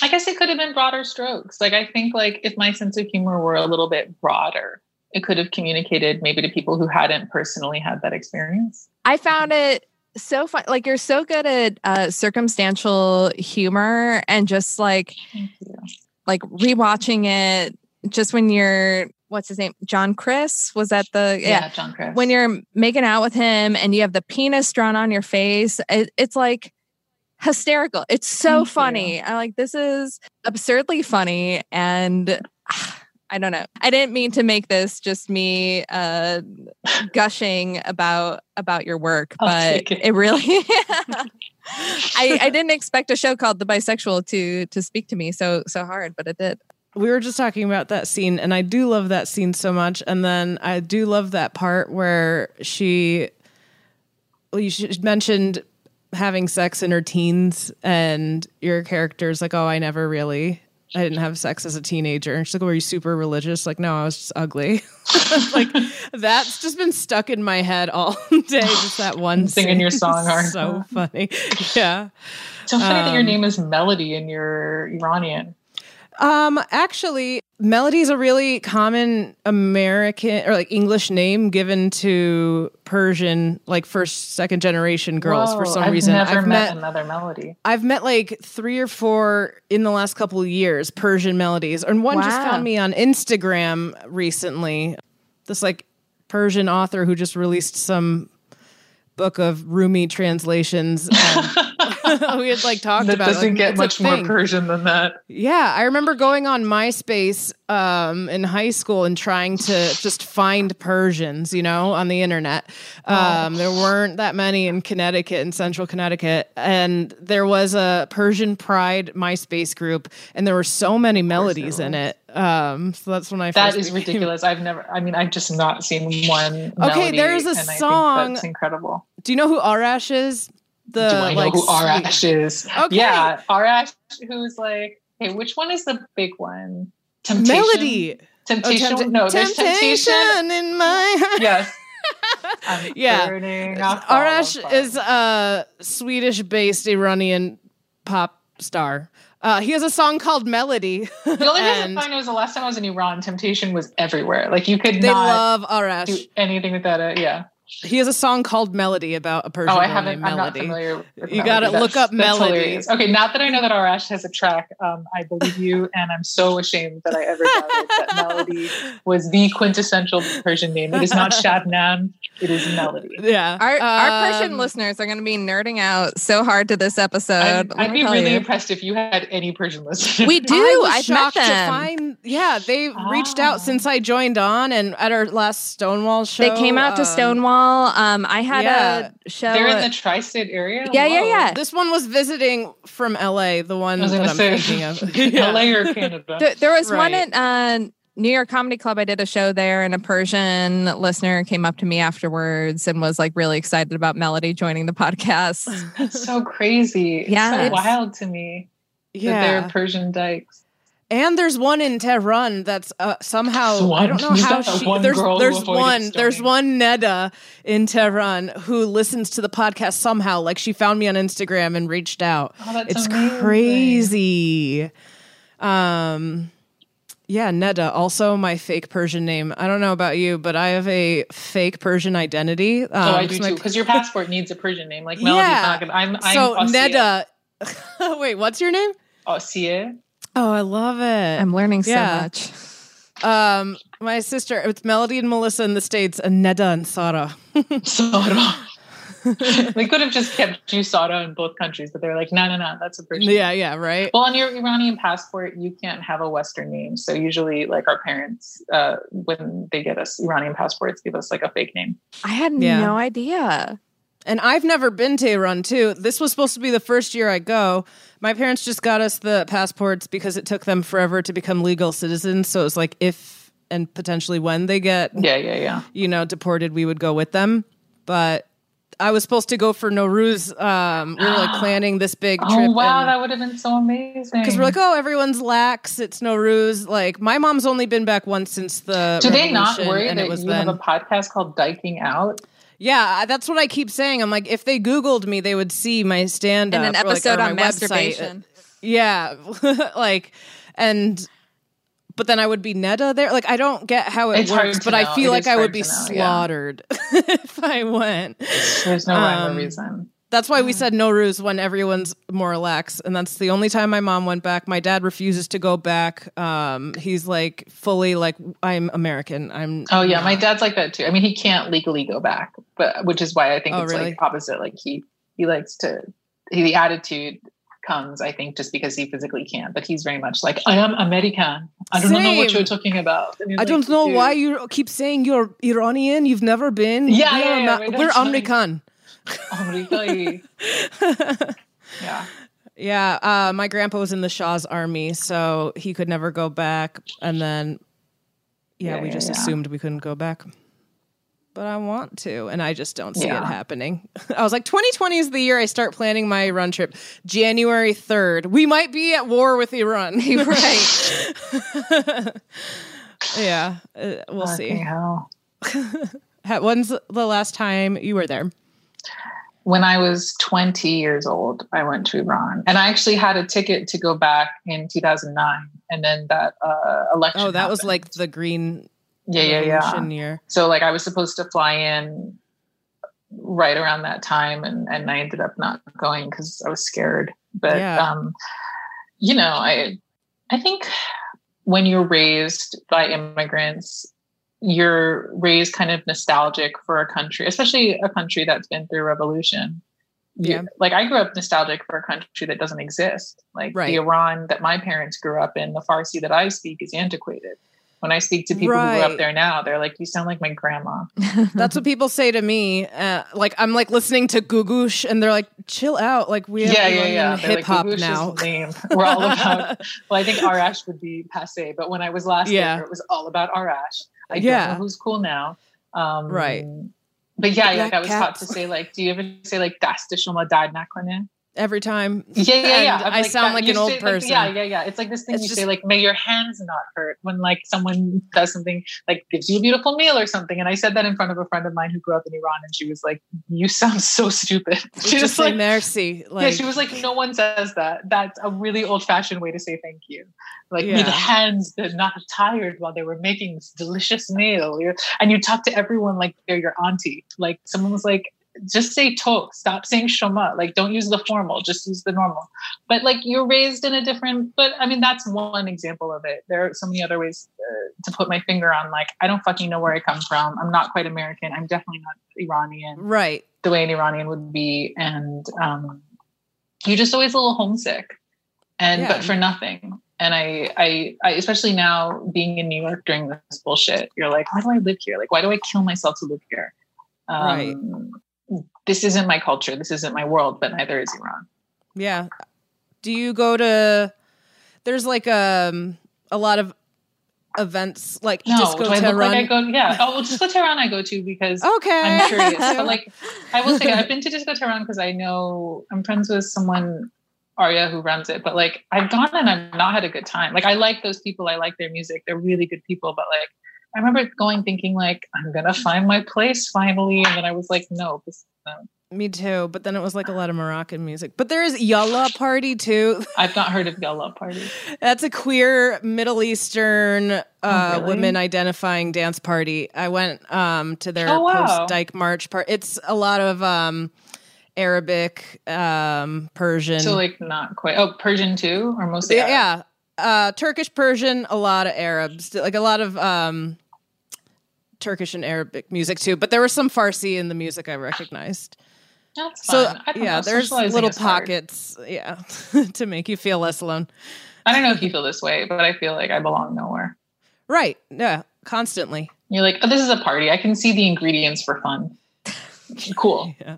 I guess it could have been broader strokes. Like I think like if my sense of humor were a little bit broader, it could have communicated maybe to people who hadn't personally had that experience. I found it so fun. Like you're so good at uh, circumstantial humor and just like like rewatching it just when you're what's his name John Chris was that the Yeah, John Chris. when you're making out with him and you have the penis drawn on your face, it, it's like hysterical. It's so Thank funny. I like this is absurdly funny and I don't know. I didn't mean to make this just me uh gushing about about your work, but it. it really I, I didn't expect a show called The Bisexual to to speak to me so so hard, but it did. we were just talking about that scene and i do love that scene so much and then i do love that part where she well, you mentioned having sex in her teens and your character's like oh i never really i didn't have sex as a teenager. And she's like were you super religious? Like no i was just ugly. Like that's just been stuck in my head all day just that one Singing your song, aren't so funny. Yeah. So funny that your um, name is Melody and you're Iranian. Um, actually, Melody is a really common American or like English name given to Persian, like first, second generation girls for some I've reason. Never I've met, met, another Melody. I've met like three or four in the last couple of years Persian melodies, and one just found me on Instagram recently. This like Persian author who just released some book of Rumi translations. And we had like talked That about it, doesn't like, get much more. Persian than that. Yeah, I remember going on MySpace um, in high school and trying to just find Persians, you know, on the internet. Um, There weren't that many in Connecticut, in central Connecticut. And there was a Persian Pride MySpace group, and there were so many melodies in it. Um, so that's when I That first is became- ridiculous. I've never. I mean, I've just not seen one. Okay, there's a and I think song- that's incredible. Do you know who Arash is? The Do I know like, who sweet- Arash is? Okay. Yeah, Arash, who's like, hey, which one is the big one? Temptation. Melody. Oh, Tempt- no, there's temptation. in my heart. Yes. I'm Yeah. burning off all Arash is a Swedish based Iranian pop star. Uh, he has a song called Melody. The only reason I know is the last time I was in Iran, Temptation was everywhere. Like you could they not love do anything without it. Yeah. He has a song called Melody about a Persian Oh, I haven't. named I'm not Melody. familiar. With You gotta look up that's Melody. hilarious. Okay, not that I know that Arash has a track. Um, I believe you, and I'm so ashamed that I ever doubted that Melody was the quintessential Persian name. It is not Shabnam. It is Melody. Yeah. Our our Persian Um, listeners are going to be nerding out so hard to this episode. I'd, I'd be really you. impressed if you had any Persian listeners. We do. I was I've met shocked to them. find. Yeah, they reached Ah. out since I joined on, and at our last Stonewall show, They came out to um, Stonewall. Um, I had yeah. a show. They're in the tri-state area. Yeah, yeah, Whoa. yeah. This one was visiting from LA, the one I was that gonna I'm say thinking of. Yeah. LA or Canada. There, there was one Right. at uh, New York Comedy Club. I did a show there, and a Persian listener came up to me afterwards and was like really excited about Melody joining the podcast. That's so crazy. It's Yeah, so it's- wild to me that Yeah. they're Persian dykes. And there's one in Tehran that's uh, somehow One- I don't know how she there's there's one there's one Neda in Tehran who listens to the podcast somehow like she found me on Instagram and reached out. Oh, that's it's amazing. crazy. Um yeah, Neda, also my fake Persian name. I don't know about you, but I have a fake Persian identity. Um, Oh, I do 'cause too. Because your passport needs a Persian name. Like Melody's Yeah. not gonna. I'm. I'm so. Neda Wait, what's your name? Asiye. Oh, I love it. I'm learning so Yeah. much. Um, my sister, it's Melody and Melissa in the States, and Neda and Sara. Sara. we could have just kept you Sara in both countries, but they're like, no, no, no, that's a Persian. yeah, yeah, right. Well, on your Iranian passport, you can't have a Western name. So usually, like our parents, uh, when they get us Iranian passports, give us like a fake name. I had Yeah. no idea. And I've never been to Iran too. This was supposed to be the first year I go. My parents just got us the passports because it took them forever to become legal citizens. So it was like if and potentially when they get, Yeah, yeah, yeah. you know, deported, we would go with them. But I was supposed to go for Nowruz. Um, we were like planning this big trip. Oh wow, and- that would have been so amazing. because we're like, oh, everyone's lax. It's Nowruz. Like my mom's only been back once since the. do they not worry that it was you then. have a podcast called Dyking Out? Yeah, that's what I keep saying. I'm like, if they Googled me, they would see my stand And up an episode on masturbation. Yeah, like, and but then I would be Neda there. Like, I don't get how it It's works, but know. I feel It like I would be to know, yeah. slaughtered if I went. There's no rhyme Um, or reason. That's why we said Nowruz when everyone's more relaxed, and that's the only time my mom went back. My dad refuses to go back. Um, he's like fully like I'm American. I'm. Oh yeah, my dad's like that too. I mean, he can't legally go back, but which is why I think Oh, it's really? like opposite. Like he he likes to. He, the attitude comes, I think, just because he physically can't. But he's very much like I am American. I don't know what you're talking about. I like, don't know "Dude." why you keep saying you're Iranian. You've never been. Yeah, we're, yeah, yeah, Ama- right, we're. American. America. yeah. Yeah, uh, my grandpa was in the Shah's army, so he could never go back. And then, yeah, Yeah, we just yeah. assumed we couldn't go back. But I want to, and I just don't see it happening. I was like, 2020 is the year I start planning my Iran trip. January 3rd. We might be at war with Iran. right. yeah, uh, we'll see. When's the last time you were there? When I was 20 years old, I went to Iran, and I actually had a ticket to go back in 2009, and then that uh, election. Oh, that was like the green yeah, yeah, yeah. year. So like I was supposed to fly in right around that time, and and I ended up not going because I was scared. But Yeah. um, you know, I I think when you're raised by immigrants, you're raised kind of nostalgic for a country, especially a country that's been through revolution. You- Yeah. Like I grew up nostalgic for a country that doesn't exist. Like Right. the Iran that my parents grew up in, the Farsi that I speak is antiquated. When I speak to people who grew up there now, they're like, "You sound like my grandma." That's what people say to me. Uh, like I'm like listening to Googoosh, and they're like, "Chill out." Like we yeah, yeah, yeah. Hip hop "Googoosh is now. We're all about. well, I think Arash would be passe, but when I was last Yeah. there, it was all about Arash. I Yeah. don't know who's cool now. Um, Right. But yeah, like I was taught to say like, do you ever say like "Das de shoma dad nakone"? Every time, Yeah, yeah, yeah. I sound that- like an old say, like, person. yeah, yeah, yeah. It's like this thing It's you just- say like, "May your hands not hurt" when like someone does something like gives you a beautiful meal or something. And I said that in front of a friend of mine who grew up in Iran, and she was like, "You sound so stupid." She just like, merci. Like, yeah, she was like, no one says that. That's a really old fashioned way to say thank you. Like, Yeah. may the hands that not tired while they were making this delicious meal. And you talk to everyone like they're your auntie. Like, someone was like, just say tok, stop saying shoma. Like, don't use the formal, just use the normal. But like, you're raised in a different, but I mean, that's one example of it. There are so many other ways uh, to put my finger on. Like, I don't fucking know where I come from. I'm not quite American. I'm definitely not Iranian right. the way an Iranian would be, and um, you're just always a little homesick, and Yeah. but for nothing. And I, I, I, especially now being in New York during this bullshit, you're like, why do I live here? Like, why do I kill myself to live here? Um, This isn't my culture. This isn't my world. But neither is Iran. Yeah. Do you go to? There's like um a lot of events like No, Disco do I Tehran. like I go? Yeah. Oh, well, Disco Tehran I go to because okay. I'm curious. but like, I will say I've been to Disco Tehran because I know I'm friends with someone, Arya, who runs it. But like, I've gone and I've not had a good time. Like, I like those people. I like their music. They're really good people. But like, I remember going thinking like, I'm gonna find my place finally, and then I was like, no, this. Me too. But then it was like a lot of Moroccan music. But there is Yalla Party too. I've not heard of Yalla Party. That's a queer Middle Eastern uh, Oh, really? women identifying dance party. I went um, to their Oh, wow. post Dyke March part. It's a lot of um, Arabic, um, Persian. So like, not quite. Oh, Persian too, or mostly. yeah, yeah. uh, Turkish, Persian, a lot of Arabs, like a lot of um, Turkish and Arabic music too. But there was some Farsi in the music I recognized. That's So fun. Don't yeah, know, there's little is hard. pockets, yeah, to make you feel less alone. I don't know if you feel this way, but I feel like I belong nowhere. Right? Yeah, constantly. You're like, oh, this is a party. I can see the ingredients for fun. cool. Yeah.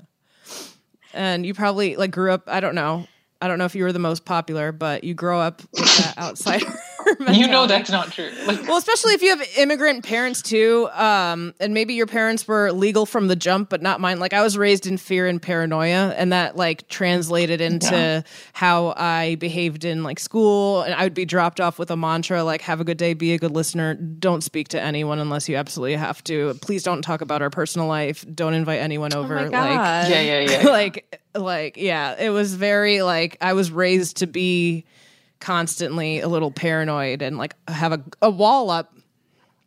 And you probably like grew up. I don't know. I don't know if you were the most popular, but you grow up with that outsider. You know that's not true. Like, Well, especially if you have immigrant parents too, um, and maybe your parents were legal from the jump, but not mine. Like I was raised in fear and paranoia, and that like translated into Yeah. how I behaved in like school. And I would be dropped off with a mantra like "Have a good day, be a good listener, don't speak to anyone unless you absolutely have to. Please don't talk about our personal life. Don't invite anyone Oh over." my Like, yeah, yeah, yeah. yeah. like like yeah it was very like i was raised to be constantly a little paranoid and like have a, a wall up.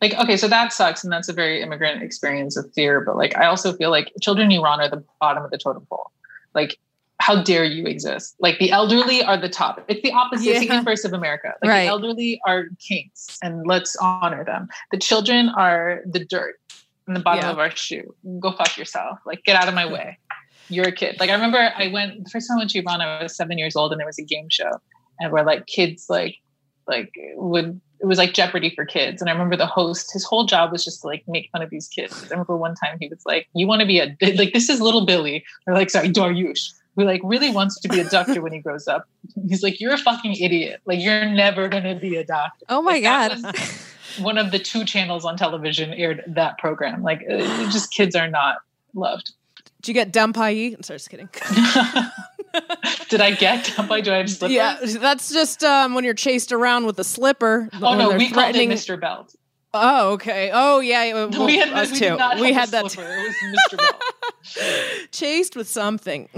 Like okay so that sucks and that's a very immigrant experience of fear but like i also feel like children in iran are the bottom of the totem pole. Like how dare you exist? Like the elderly are the top. It's the opposite. It's the inverse of america. Like Right. the elderly are kings and let's honor them. The children are the dirt in the bottom Yeah. of our shoe. Go fuck yourself. Like get out of my way. You're a kid. Like i remember i went the first time i went to iran i was seven years old and there was a game show and where like kids like like would it was like Jeopardy for kids. And I remember the host, his whole job was just to like make fun of these kids. I remember one time he was like, You want to be a like this is little Billy, or like sorry, Daryush, who like really wants to be a doctor when he grows up. He's like, You're a fucking idiot. Like you're never gonna be a doctor. Oh my Like, god. one of the two channels on television aired that program. Like just kids are not loved. did you get dumpayi i'm sorry just kidding Did I get Dumpy? Do I have slippers? yeah that's just um when you're chased around with a slipper Oh no, they're we called it threatening- Mr. Belt. oh okay oh yeah yeah, well, we had, us we too we had that slipper. It was Mr. Belt. chased with something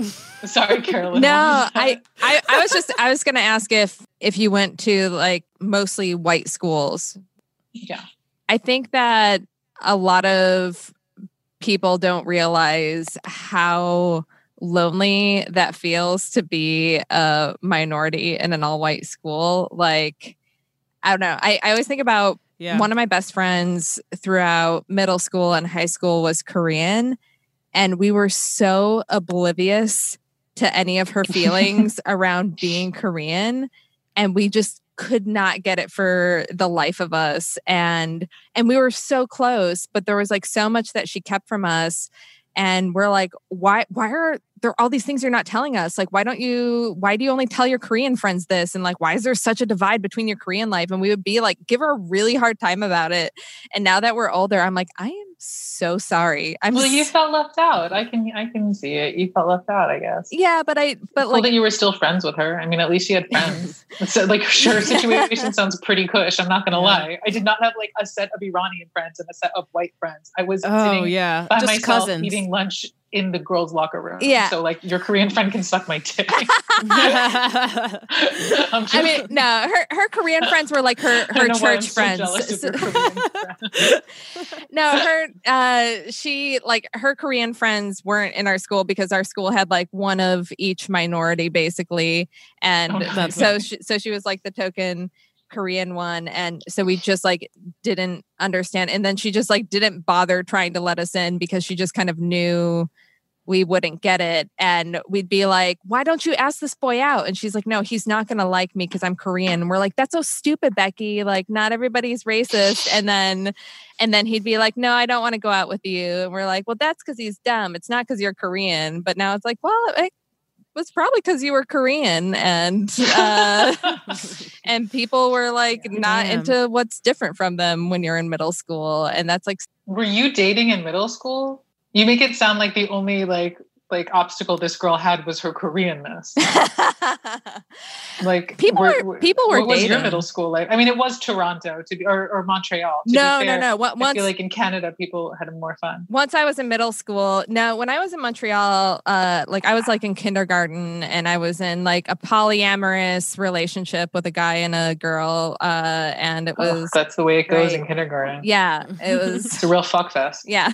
Sorry, Carolyn. No, I. I, I was just, I was going to ask if, if you went to like mostly white schools. yeah. I think that a lot of people don't realize how lonely that feels to be a minority in an all white school. Like, I don't know. I, I always think about yeah one of my best friends throughout middle school and high school was Korean. And we were so oblivious to any of her feelings around being Korean. And we just could not get it for the life of us. And and we were so close, but there was like so much that she kept from us. And we're like, why why are there are all these things you're not telling us? Like, why don't you why do you only tell your Korean friends this? And like, why is there such a divide between your Korean life? And we would be like, give her a really hard time about it. And now that we're older, I'm like, I am so sorry. I'm Well, you felt left out. I can I can see it. You felt left out, I guess. yeah, but I but like that you were still friends with her. I mean, at least she had friends. so, like, sure, situation sounds pretty cush. I'm not gonna Yeah. lie. I did not have like a set of Iranian friends and a set of white friends. I was oh sitting yeah by just myself cousins eating lunch in the girls' locker room. Yeah. So like, your Korean friend can suck my dick. I'm mean, no, her her Korean friends were like her her don't know why I'm church friends. So- friend. no, her uh she like her Korean friends weren't in our school because our school had like one of each minority basically. And Oh, so she, so she was like the token Korean one and so we just like didn't understand and then she just like didn't bother trying to let us in because she just kind of knew we wouldn't get it and we'd be like why don't you ask this boy out? And she's like no he's not going to like me because i'm korean. And we're like that's so stupid becky. Like not everybody's racist. And then and then he'd be like no i don't want to go out with you. And we're like well that's because he's dumb. It's not because you're korean. But now it's like well it was probably because you were korean. And uh and people were like not into what's different from them when you're in middle school. And that's like Were you dating in middle school? You make it sound like the only like like obstacle this girl had was her Koreanness. Like People were- people were What was your middle school like? I mean, it was Toronto to be or, or Montreal. To no be no fair. no What- I feel like in Canada, people had more fun. once I was in middle school. No, when I was in Montreal, uh, like I was like in kindergarten, and I was in like a polyamorous relationship with a guy and a girl, uh, and it Oh, was that's the way it goes in kindergarten. yeah, it was It's a real fuck fest. yeah.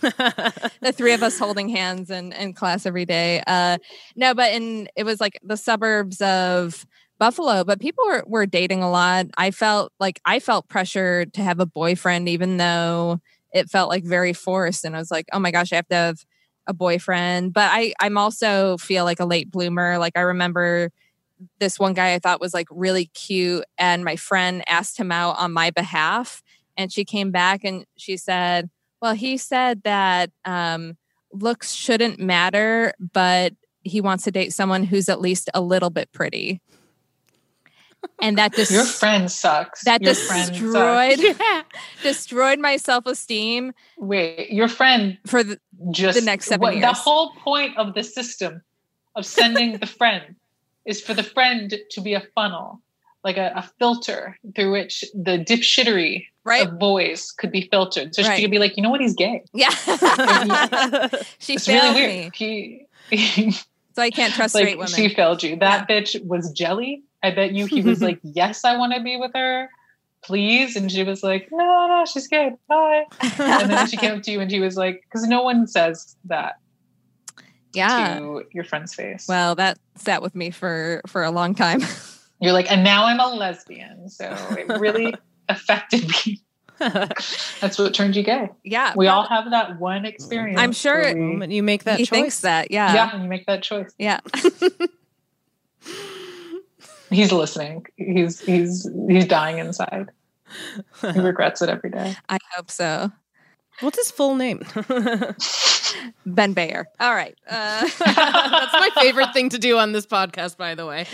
The three of us holding hands in, in class every day. Uh, no, but in it was like the suburbs of Buffalo, but people were, were dating a lot. I felt like I felt pressure to have a boyfriend, even though it felt like very forced. And I was like, oh my gosh, I have to have a boyfriend. But I, I'm also feel like a late bloomer. Like I remember this one guy I thought was like really cute, and my friend asked him out on my behalf, and she came back and she said, "Well, he said that um, looks shouldn't matter, but he wants to date someone who's at least a little bit pretty." And that just Your friend sucks. that Your destroyed sucks. destroyed my self esteem Wait, your friend for the just The next seven what- The whole point of the system of sending the friend is for the friend to be a funnel, like a, a filter through which the dipshittery right. boys could be filtered. So Right. she could be like, you know what, he's gay. Yeah, she It's failed really me, weird. He, so I can't trust straight like women. she failed you. That bitch was jelly. I bet you he was like, yes, I want to be with her. Please. And she was like, no, no, she's good. Bye. And then she came up to you and she was like, because no one says that yeah. to your friend's face. Well, that sat with me for for a long time. You're like, and now I'm a lesbian. So it really affected me. That's what turned you gay. yeah, We all have that one experience. I'm sure we- moment you make that he choice. thinks that. Yeah, yeah, you make that choice. yeah. He's listening. He's he's he's dying inside. He regrets it every day. I hope so. What's his full name? Ben Bayer. All right. Uh, That's my favorite thing to do on this podcast, by the way.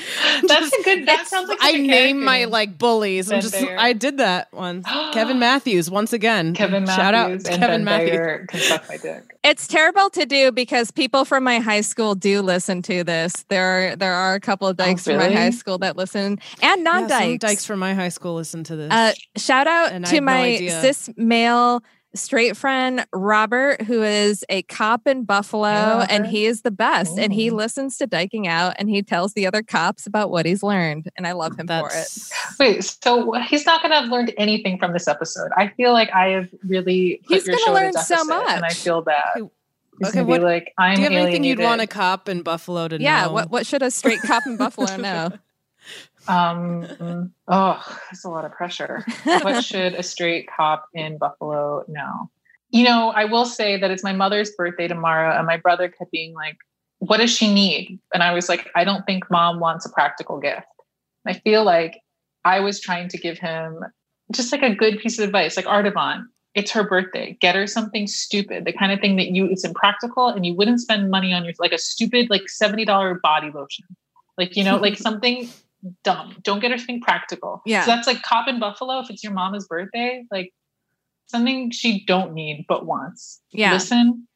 That's a good. That sounds like I name my like bullies. I'm just Bayer. I did that once. Kevin Matthews once again. Kevin Matthews Shout out and Kevin Ben Matthews. Bayer can suck my dick. it's terrible to do because people from my high school do listen to this. There are there are a couple of dykes from my Oh, high school that listen, and Yeah, non some dykes. dykes from my high school listen to this. Uh, shout out And to had no my idea. cis male straight friend Robert, who is a cop in Buffalo, Hey, and he is the best. And he listens to Dyking Out, and he tells the other cops about what he's learned, and I love him for it. Wait, so he's not going to have learned anything from this episode. I feel like I have really put He's your gonna show at a learn so much. and I feel bad. Okay, He's okay, what- be like, I'm Do you have anything you'd want a cop in Buffalo to Yeah, know? what what should a straight cop in Buffalo know? Um, oh, that's a lot of pressure. what should a straight cop in Buffalo know? You know, I will say that it's my mother's birthday tomorrow, and my brother kept being like, What does she need? And I was like, I don't think mom wants a practical gift. And I feel like I was trying to give him just like a good piece of advice, like Artavan. It's her birthday. Get her something stupid, the kind of thing that you it's impractical and you wouldn't spend money on your like a stupid like $70 body lotion. Like, you know, like something dumb. Don't get her something practical. Yeah. So that's like cop in Buffalo. If it's your mama's birthday, like something she don't need but wants. Yeah. Listen,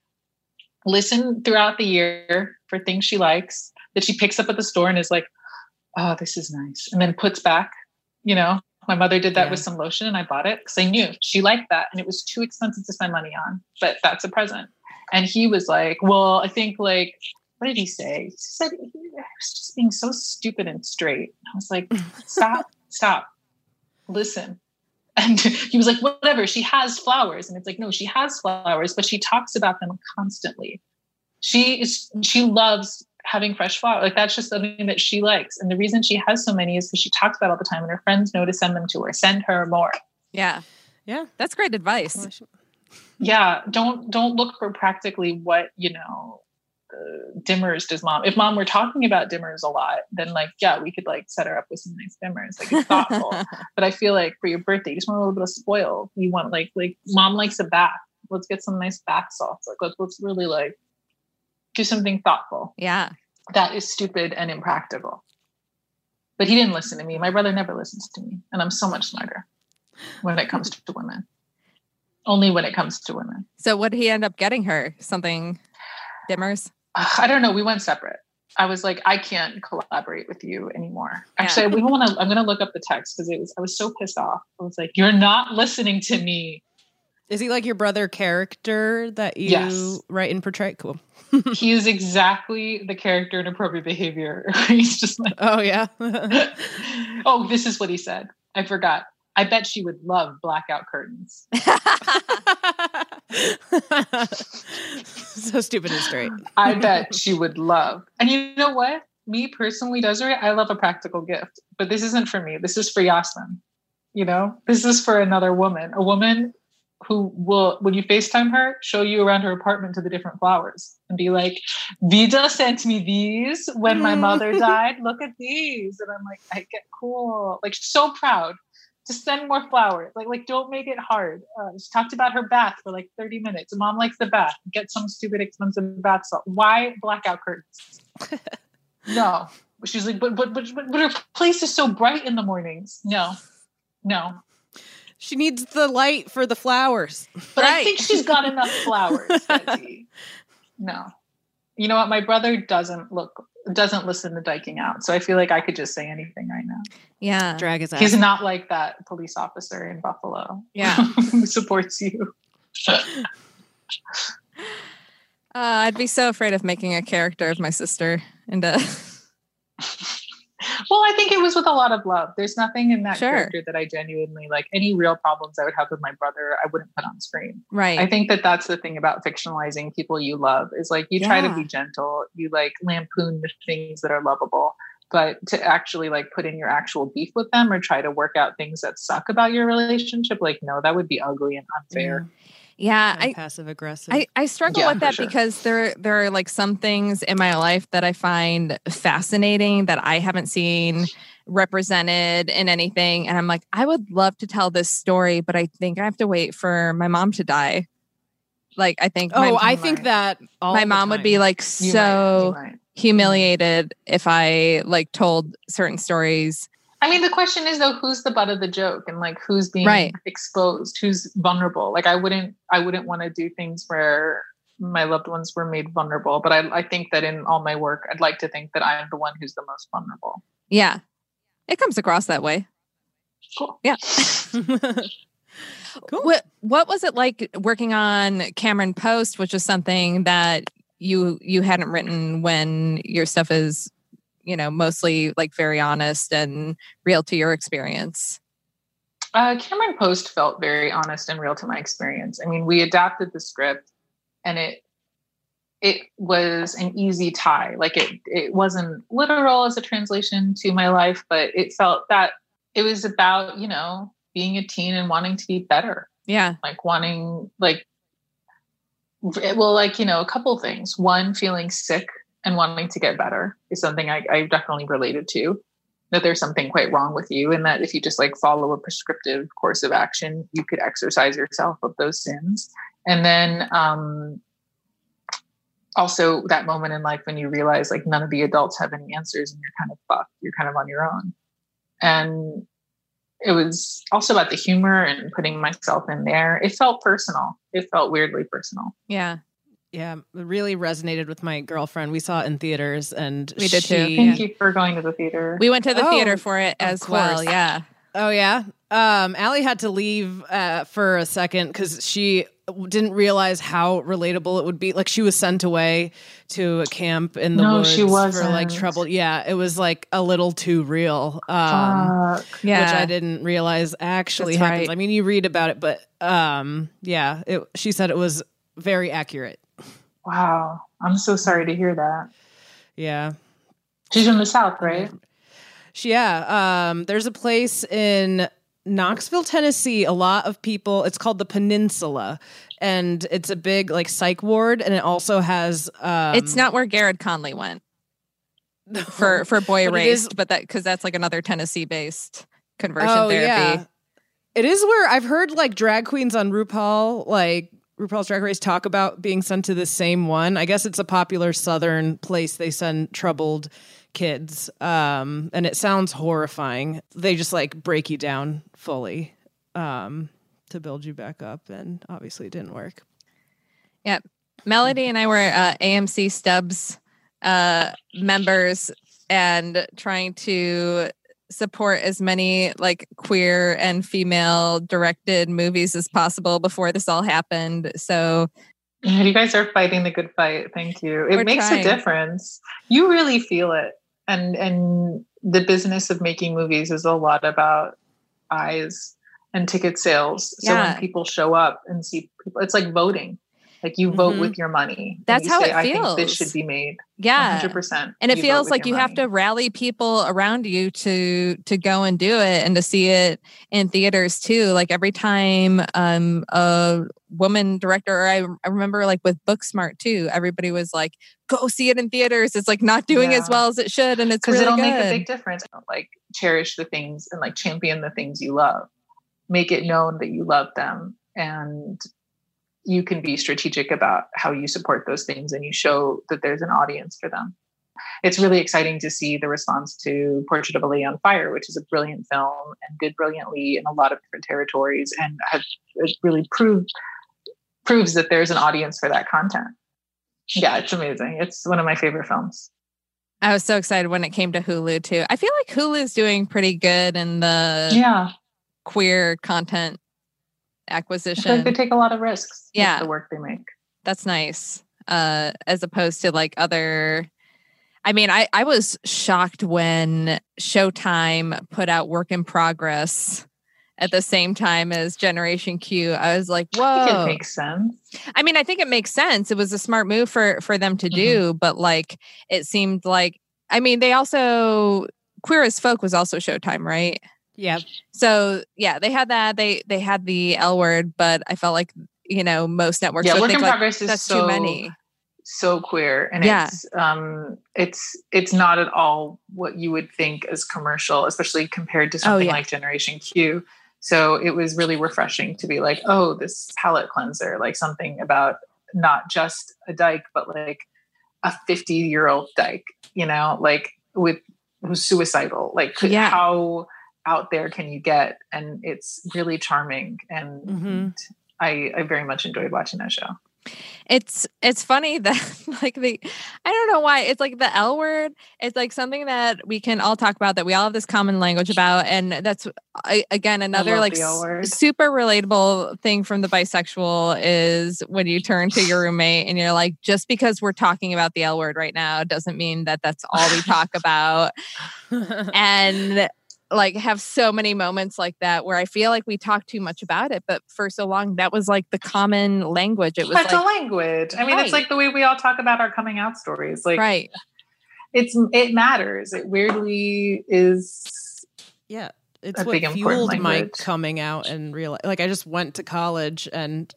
listen throughout the year for things she likes that she picks up at the store and is like, oh, this is nice. And then puts back, you know, my mother did that Yeah. with some lotion and I bought it because I knew she liked that and it was too expensive to spend money on, but that's a present. And he was like, well, I think like, what did he say? He said he was just being so stupid and straight. I was like, stop, stop, listen. And he was like, whatever, she has flowers. And it's like, no, she has flowers, but she talks about them constantly. She is, she loves having fresh flowers. Like that's just something that she likes. And the reason she has so many is because she talks about it all the time and her friends know to send them to her, send her more. Yeah, yeah. that's great advice. Yeah. Don't, don't look for practically what, you know, dimmers does mom. If mom were talking about dimmers a lot, then like, yeah, we could like set her up with some nice dimmers. Like it's thoughtful. but I feel like for your birthday, you just want a little bit of spoil. You want like like mom likes a bath. Let's get some nice bath salts. Like let's let's really like do something thoughtful. yeah, That is stupid and impractical. But he didn't listen to me. My brother never listens to me, and I'm so much smarter when it comes to women. Only when it comes to women. So what did he end up getting her? Something dimmers? I don't know. We went separate. I was like, I can't collaborate with you anymore. Actually, we want to. I'm going to look up the text because it was. I was so pissed off. I was like, "You're not listening to me." Is he like your brother character that you Yes. write and portray? Cool. he is exactly the character in appropriate behavior. He's just like, Oh yeah. oh, this is what he said. I forgot. I bet she would love blackout curtains. so stupid and straight. I bet she would love. And you know what? me personally, Desiree, I love a practical gift, but this isn't for me. This is for Yasmin. You know, this is for another woman, a woman who will, when you FaceTime her, show you around her apartment to the different flowers and be like, Vida sent me these when my mother died. Look at these. And I'm like, I get cool. Like, so proud. Just send more flowers. Like, like don't make it hard. Uh, she talked about her bath for like 30 minutes. Mom likes the bath. Get some stupid expensive bath salt. Why blackout curtains? no. She's like, but, but but but but her place is so bright in the mornings. No, no. She needs the light for the flowers. But I think she's got enough flowers. No. You know what? My brother doesn't look doesn't listen to dyking out, so I feel like I could just say anything right now. Yeah. Drag his ass. He's not like that police officer in Buffalo. Yeah. who supports you. Uh, I'd be so afraid of making a character of my sister into Well, I think it was with a lot of love. There's nothing in that Sure. character that I genuinely like. Any real problems I would have with my brother, I wouldn't put on screen. right. I think that that's the thing about fictionalizing people you love is like you try to be gentle, you like lampoon the things that are lovable, but to actually like put in your actual beef with them or try to work out things that suck about your relationship, like no, that would be ugly and unfair. Yeah. I, passive aggressive. I, I struggle Yeah, with that sure. because there there are like some things in my life that I find fascinating that I haven't seen represented in anything. And I'm like, I would love to tell this story, but I think I have to wait for my mom to die. Like I think oh, my, I think that all my the mom would be like You might- so you might. humiliated if I like told certain stories. I mean, the question is though, who's the butt of the joke and like who's being Right. exposed, who's vulnerable? Like I wouldn't, I wouldn't want to do things where my loved ones were made vulnerable. But I, I think that in all my work, I'd like to think that I'm the one who's the most vulnerable. Yeah. It comes across that way. Cool. Yeah. Cool. What what was it like working on Cameron Post, which is something that you you hadn't written when your stuff is, you know, mostly like very honest and real to your experience. Uh, Cameron Post felt very honest and real to my experience. I mean, we adapted the script, and it it was an easy tie. Like it it wasn't literal as a translation to my life, but it felt that it was about you know being a teen and wanting to be better, Yeah. like wanting like well, like you know, a couple things. One, feeling sick and wanting to get better is something I, I definitely related to that there's something quite wrong with you and that if you just like follow a prescriptive course of action you could exercise yourself of those sins. And then um also that moment in life when you realize like none of the adults have any answers and you're kind of fucked you're kind of on your own. And it was also about the humor and putting myself in there. It felt personal. It felt weirdly personal. Yeah. Yeah, it really resonated with my girlfriend. We saw it in theaters, and We did too. she- thank you for going to the theater We went to the Oh, theater for it of as well. Yeah. Oh yeah. Um, Allie had to leave uh, for a second because she didn't realize how relatable it would be. Like she was sent away to a camp in the No, woods she for like trouble. Yeah, it was like a little too real. Um, Fuck. Yeah. which I didn't realize actually That's happens. right. I mean, you read about it, but um, yeah, it, she said it was very accurate. Wow i'm so sorry to hear that Yeah. she's from the south right Yeah, um, there's a place in Knoxville, Tennessee. A lot of people. It's called the Peninsula, and it's a big like psych ward, and it also has. Um, it's not where Garrard Conley went for for Boy But Erased, is- but that because that's like another Tennessee based conversion oh therapy. yeah, it is where I've heard like drag queens on RuPaul, like RuPaul's Drag Race, talk about being sent to the same one. I guess it's a popular Southern place. They send troubled kids, um, and it sounds horrifying. They just like break you down fully um, to build you back up, and obviously it didn't work. Yeah. Melody and I were uh, AMC Stubs uh, members and trying to support as many like queer and female directed movies as possible before this all happened. So Yeah, you guys are fighting the good fight. Thank you. It makes trying. a difference. You really feel it. And and the business of making movies is a lot about eyes and ticket sales. So Yeah. when people show up and see people, it's like voting. Like you vote Mhm. with your money. That's you how say, it I think this should be made. Yeah. 100%. and it feels like you your have to rally people around you to to go and do it and to see it in theaters too like every time um a woman director or I, I remember like with booksmart too everybody was like go see it in theaters it's like not doing as well as it should and it's because really it'll good make a big difference. Like cherish the things and like champion the things you love. Make it known that you love them, and you can be strategic about how you support those things, and you show that there's an audience for them. It's really exciting to see the response to Portrait of a Lady on Fire, which is a brilliant film and did brilliantly in a lot of different territories, and has really proved proves that there's an audience for that content. Yeah, it's amazing. It's one of my favorite films. i was so excited when it came to hulu too i feel like hulu's doing pretty good in the Yeah. queer content acquisition. Like they take a lot of risks Yeah. with the work they make. that's nice. Uh as opposed to like other i mean i i was shocked when showtime put out work in progress at the same time as generation q. I was like I think whoa. it makes sense. i mean i think it makes sense. It was a smart move for for them to do but like it seemed like i mean they also queer as folk was also showtime right Yeah. so yeah they had that they they had the l word but i felt like you know most networks Yeah, would work think in like, progress is that's so too many so queer, and Yeah. it's um, it's it's not at all what you would think as commercial, especially compared to Oh, something yeah. like Generation Q. So it was really refreshing to be like, oh, this palate cleanser, like something about not just a dyke, but like a 50 year old dyke, you know, like with who's suicidal. Like Yeah. how out there can you get? And it's really charming. And Mhm. I, I very much enjoyed watching that show. it's it's funny that like the i don't know why it's like the l word it's like something that we can all talk about that we all have this common language about and that's again another like the L s- word. super relatable thing from the bisexual is when you turn to your roommate and you're like just because we're talking about the l word right now doesn't mean that that's all we talk about and like have so many moments like that where I feel like we talk too much about it, but for so long that was like the common language. It was That's like a language. I mean, Right. it's like the way we all talk about our coming out stories. Like, right. it's it matters. It weirdly is. Yeah. It's a what big, important fueled my coming out and real like I just went to college and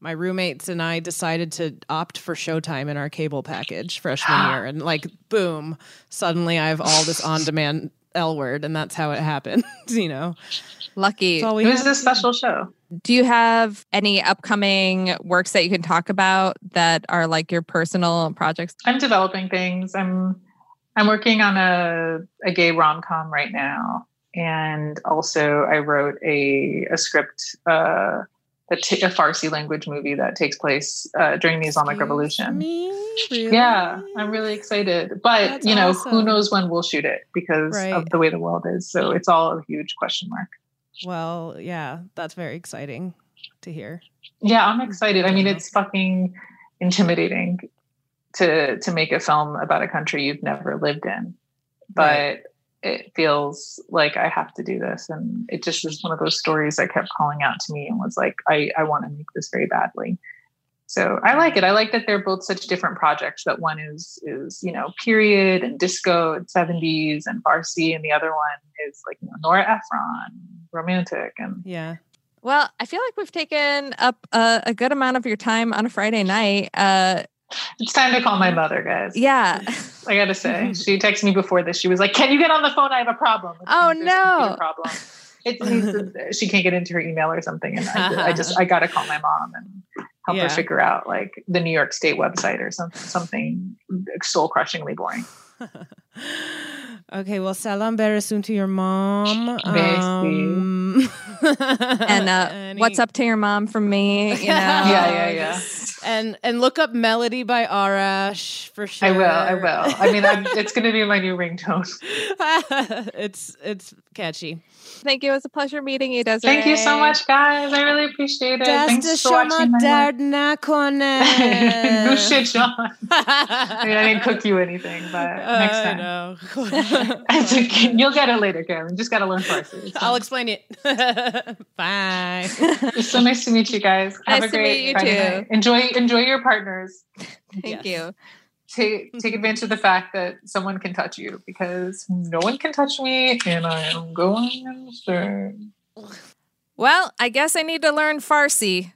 my roommates and I decided to opt for Showtime in our cable package freshman year and like boom, suddenly I have all this on demand L word and that's how it happened, you know. Lucky. That's all we It was had. a special show. Do you have any upcoming works that you can talk about that are like your personal projects? I'm developing things. I'm I'm working on a a gay rom com right now, and also I wrote a a script. Uh, a, t- a Farsi language movie that takes place uh, during the Islamic Excuse Revolution. Me? Yeah, I'm really excited. But That's you know, who knows when we'll shoot it because Right. of the way the world is. So it's all a huge question mark. Well, yeah, that's very exciting to hear. Yeah, I'm excited. I mean, it's fucking intimidating to to make a film about a country you've never lived in. But Right. It feels like I have to do this. And it just was one of those stories that kept calling out to me and was like, I, I want to make this very badly. So I like it. I like that they're both such different projects. That one is is, you know, period and disco and 70s and Farsi, and the other one is like you know, Nora Ephron, romantic and Yeah. Well, I feel like we've taken up a, a good amount of your time on a Friday night. Uh, it's time to call my mother, guys. yeah. I gotta say, she texted me before this. She was like, "Can you get on the phone? I have a problem." It Oh, means there's a computer no. Problem. It means that she can't get into her email or something, and I, I just I gotta call my mom and help Yeah. her figure out like the New York State website or something something soul crushingly boring. okay, well, salam beresun to your mom. Um, And uh, any- what's up to your mom from me? You know? Yeah, yeah, yeah. And and look up Melody by Arash for sure. I will. I will. I mean, I'm, it's gonna be my new ringtone. it's it's catchy. Thank you. It was a pleasure meeting you, Desiree. Thank you so much, guys. I really appreciate it. Thanks for watching my work. No shit, Sean. I, mean, I didn't cook you anything, but oh, next time. know. You'll get it later, Karen. Just got to learn Farsi. It's I'll explain it. Bye. It's so nice to meet you guys. Have Nice a to great meet you Friday too. night. Enjoy enjoy your partners. Thank Yes. you. Take take advantage of the fact that someone can touch you because no one can touch me, and I am going insane. Well, I guess I need to learn Farsi.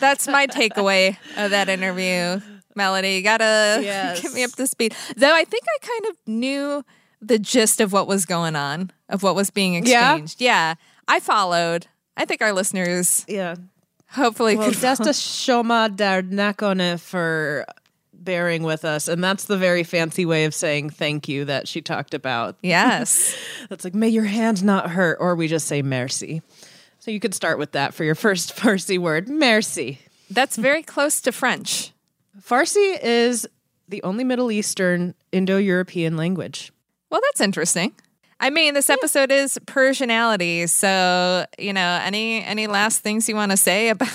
That's my takeaway of that interview. Melody, you gotta Yes. get me up to speed. Though I think I kind of knew the gist of what was going on, of what was being exchanged. Yeah, I followed. I think our listeners Yeah. hopefully Well, could. Desta Shoma Darnakone for bearing with us. And that's the very fancy way of saying thank you that she talked about. yes. That's like, may your hand not hurt, or we just say merci. So you could start with that for your first Farsi word, merci. That's very close to French. Farsi is the only Middle Eastern Indo European language. Well, that's interesting. I mean, this episode is Persianality, so you know, any any last things you want to say about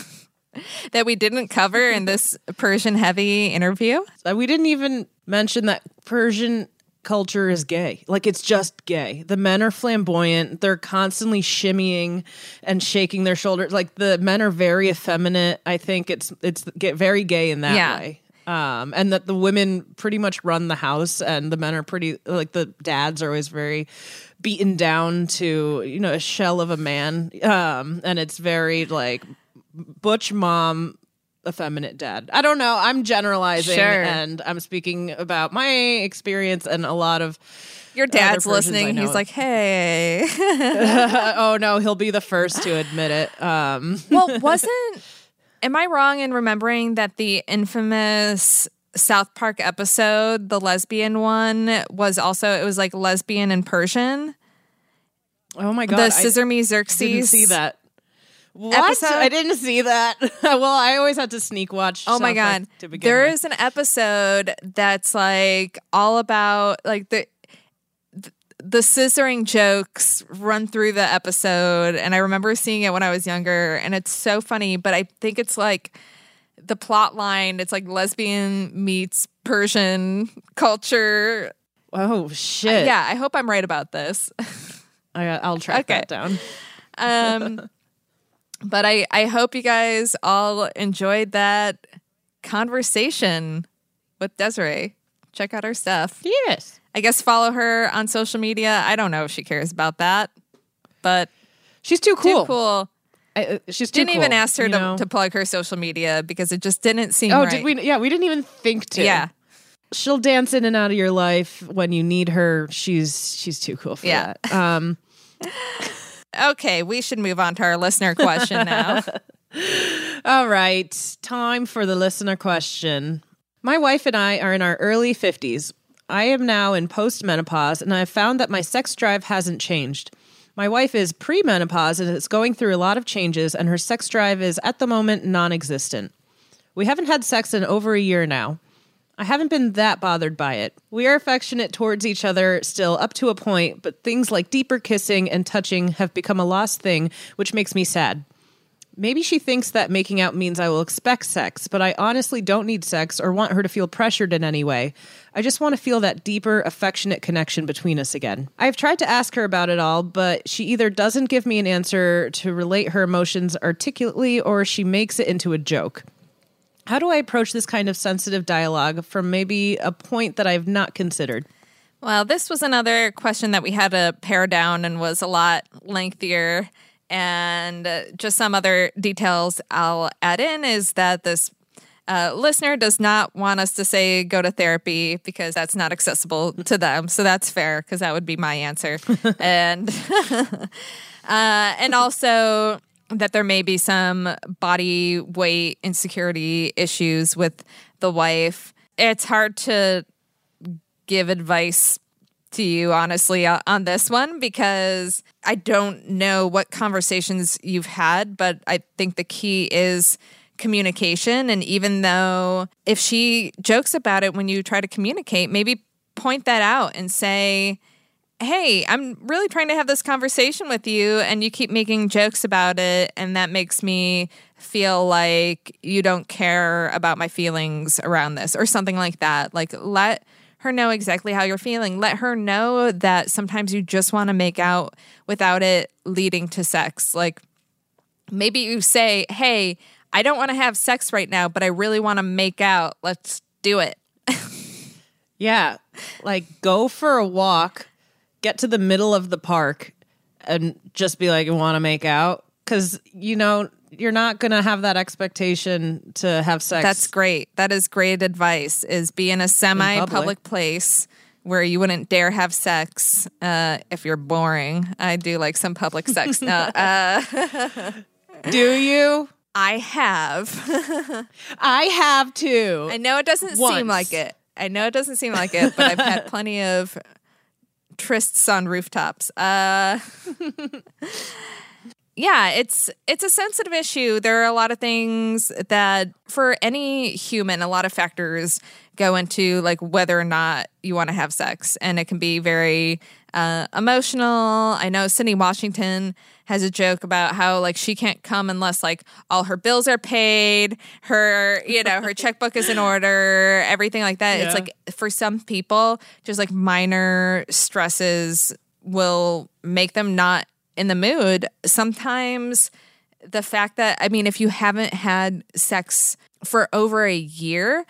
that we didn't cover in this Persian heavy interview? We didn't even mention that Persian culture is gay. Like it's just gay. The men are flamboyant. They're constantly shimmying and shaking their shoulders. Like the men are very effeminate. I think it's it's get very gay in that Yeah. way. Um, and that the women pretty much run the house, and the men are pretty like the dads are always very beaten down to you know a shell of a man. Um, and it's very like butch mom effeminate dad. I don't know. I'm generalizing Sure. and I'm speaking about my experience and a lot of Your dad's listening. He's like, "Hey." oh no, he'll be the first to admit it. Um well, wasn't am I wrong in remembering that the infamous South Park episode, the lesbian one, was also it was like lesbian and Persian? oh my god. the Scissor Me Xerxes. didn't see that. What? episode? I didn't see that. well, I always had to sneak watch. Oh my god. There with. is an episode that's like all about like the the scissoring jokes run through the episode and I remember seeing it when I was younger and it's so funny but I think it's like the plot line it's like lesbian meets Persian culture. Oh shit. Yeah, I hope I'm right about this. I, I'll track Okay. that down. Um, but I, I hope you guys all enjoyed that conversation with Desiree. Check out her stuff. Yes. I guess follow her on social media. I don't know if she cares about that, but She's too cool. too cool. I, uh, she's Didn't even cool, ask her to, to plug her social media because it just didn't seem Oh, right. did we? Yeah, we didn't even think to. Yeah. she'll dance in and out of your life when you need her. She's she's too cool for Yeah. that. Um, Okay, we should move on to our listener question now. all right, time for the listener question. My wife and I are in our early fifties. I am now in postmenopause, and I have found that my sex drive hasn't changed. My wife is premenopause and is going through a lot of changes, and her sex drive is at the moment non-existent. We haven't had sex in over a year now. I haven't been that bothered by it. We are affectionate towards each other still up to a point, but things like deeper kissing and touching have become a lost thing, which makes me sad. Maybe she thinks that making out means I will expect sex, but I honestly don't need sex or want her to feel pressured in any way. I just want to feel that deeper, affectionate connection between us again. I've tried to ask her about it all, but she either doesn't give me an answer to relate her emotions articulately or she makes it into a joke. How do I approach this kind of sensitive dialogue from maybe a point that I've not considered? Well, this was another question that we had to pare down and was a lot lengthier. And uh, just some other details I'll add in is that this uh, listener does not want us to say go to therapy because that's not accessible to them. So that's fair because that would be my answer. and uh, and also that there may be some body weight insecurity issues with the wife. It's hard to give advice to you honestly uh, on this one because I don't know what conversations you've had, but I think the key is communication. And even though if she jokes about it when you try to communicate, maybe point that out and say, hey, I'm really trying to have this conversation with you, and you keep making jokes about it, and that makes me feel like you don't care about my feelings around this, or something like that. Like, let her know exactly how you're feeling. Let her know that sometimes you just want to make out without it leading to sex. Like, maybe you say, hey, I don't want to have sex right now, but I really want to make out. Let's do it. Yeah. Like go for a walk, get to the middle of the park and just be like, you want to make out? Cause you know, you're not going to have that expectation to have sex. That's great. That is great advice. Is be in a semi-public place where you wouldn't dare have sex uh, if you're boring. I do like some public sex. no, uh, Do you? I have. I have too. I know it doesn't Once. seem like it. I know it doesn't seem like it, but I've had plenty of trysts on rooftops. Uh, yeah, it's it's a sensitive issue. There are a lot of things that for any human, a lot of factors go into like whether or not you want to have sex, and it can be very uh, emotional. I know Sydnee Washington has a joke about how like she can't come unless like all her bills are paid, her you know her checkbook is in order, everything like that. It's like for some people, just like minor stresses will make them not in the mood. Sometimes the fact that I mean, if you haven't had sex for over a year,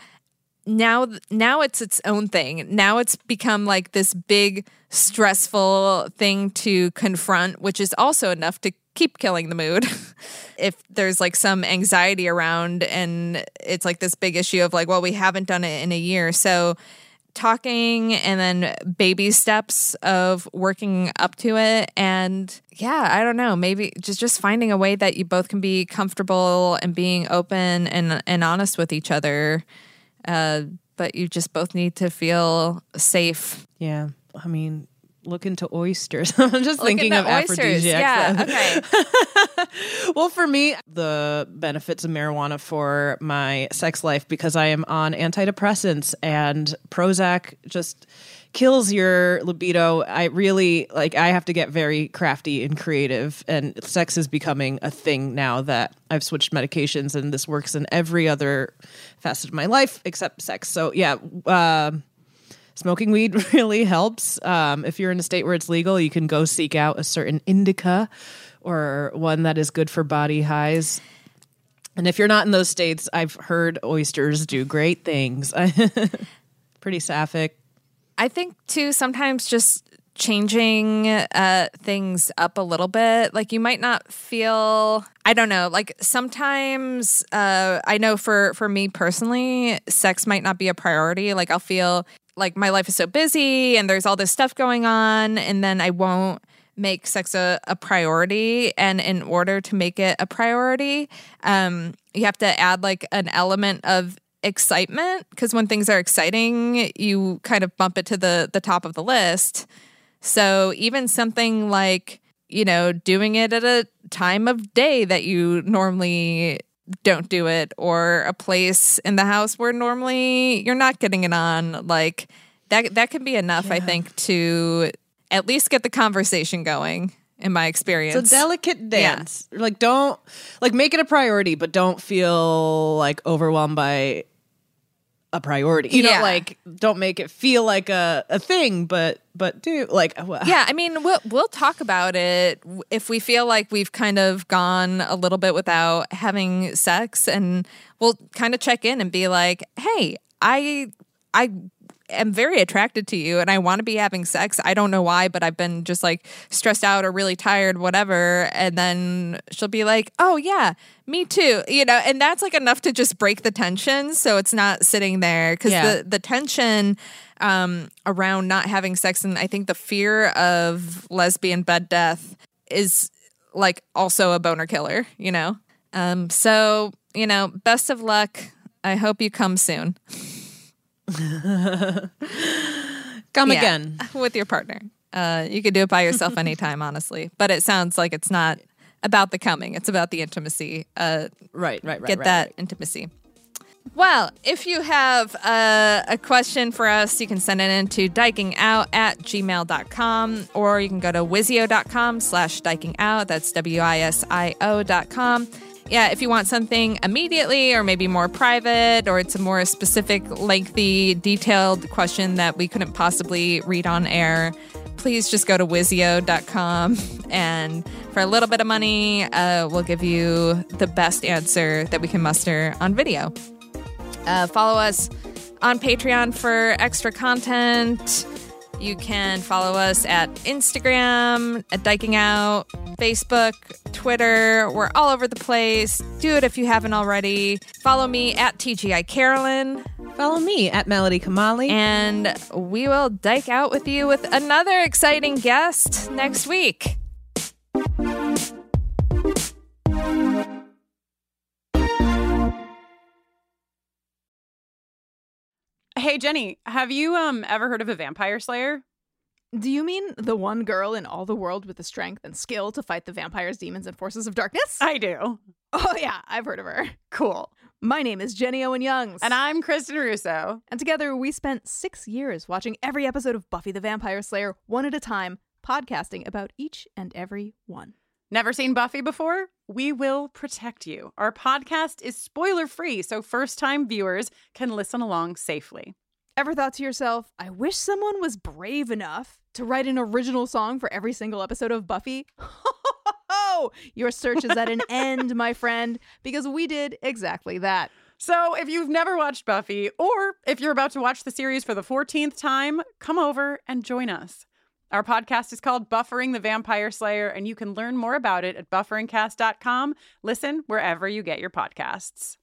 now now it's its own thing. Now it's become like this big stressful thing to confront, which is also enough to keep killing the mood. if there's like some anxiety around and it's like this big issue of like, well, we haven't done it in a year. So talking and then baby steps of working up to it and yeah i don't know maybe just just finding a way that you both can be comfortable and being open and and honest with each other uh but you just both need to feel safe Yeah. I mean, look into oysters. I'm just thinking of oysters. aphrodisiacs. Yeah, okay. well, for me, the benefits of marijuana for my sex life because I am on antidepressants and Prozac just kills your libido. I really like I have to get very crafty and creative and sex is becoming a thing now that I've switched medications and this works in every other facet of my life except sex. So, yeah, um smoking weed really helps. Um, if you're in a state where it's legal, you can go seek out a certain indica or one that is good for body highs. And if you're not in those states, I've heard oysters do great things. Pretty sapphic. I think too sometimes just changing uh things up a little bit like you might not feel I don't know like sometimes uh I know for for me personally sex might not be a priority. Like I'll feel like my life is so busy and there's all this stuff going on and then I won't make sex a, a priority. And in order to make it a priority um you have to add like an element of excitement because when things are exciting you kind of bump it to the the top of the list. So even something like you know doing it at a time of day that you normally don't do it or a place in the house where normally you're not getting it on like that that can be enough i think to at least get the conversation going in my experience It's a delicate dance. Like don't like make it a priority, but don't feel like overwhelmed by a priority. You Yeah. know, like don't make it feel like a, a thing, but but do like wha- yeah, I mean, we'll we'll talk about it if we feel like we've kind of gone a little bit without having sex, and we'll kind of check in and be like, "Hey, I I am very attracted to you, and I want to be having sex. I don't know why, but I've been just like stressed out or really tired, whatever." And then she'll be like, "Oh yeah, me too," you know, and that's like enough to just break the tension, so it's not sitting there because Yeah. the the tension um, around not having sex and I think the fear of lesbian bed death is like also a boner killer, you know? Um, so, you know, best of luck. I hope you come soon come Yeah. again. with your partner. Uh, you could do it by yourself anytime, honestly. But it sounds like it's not about the coming, it's about the intimacy. Uh, Right, right, right. get right, that right. intimacy. Well, if you have a, a question for us, you can send it in to dykingout at gmail.com or you can go to wisio.com slash dykingout. That's W-I-S-I-O dot com. Yeah, if you want something immediately or maybe more private or it's a more specific, lengthy, detailed question that we couldn't possibly read on air, please just go to wisio.com and for a little bit of money, uh, we'll give you the best answer that we can muster on video. Uh, follow us on Patreon for extra content. You can follow us at Instagram, at Dyking Out, Facebook, Twitter. We're all over the place. Do it if you haven't already. Follow me at TGI Carolyn. Follow me at Melody Kamali. And we will dike out with you with another exciting guest next week. Hey Jenny, have you um ever heard of a vampire slayer? Do you mean the one girl in all the world with the strength and skill to fight the vampires, demons, and forces of darkness? I do. Oh, yeah, I've heard of her. Cool. My name is Jenny Owen Youngs. And I'm Kristin Russo. And together we spent six years watching every episode of Buffy the Vampire Slayer one at a time, podcasting about each and every one. Never seen Buffy before? We will protect you. Our podcast is spoiler free, so first time viewers can listen along safely. Ever thought to yourself, I wish someone was brave enough to write an original song for every single episode of Buffy? Your search is at an end, my friend, because we did exactly that. So, if you've never watched Buffy, or if you're about to watch the series for the 14th time, come over and join us. Our podcast is called Buffering the Vampire Slayer, and you can learn more about it at bufferingcast.com. Listen wherever you get your podcasts.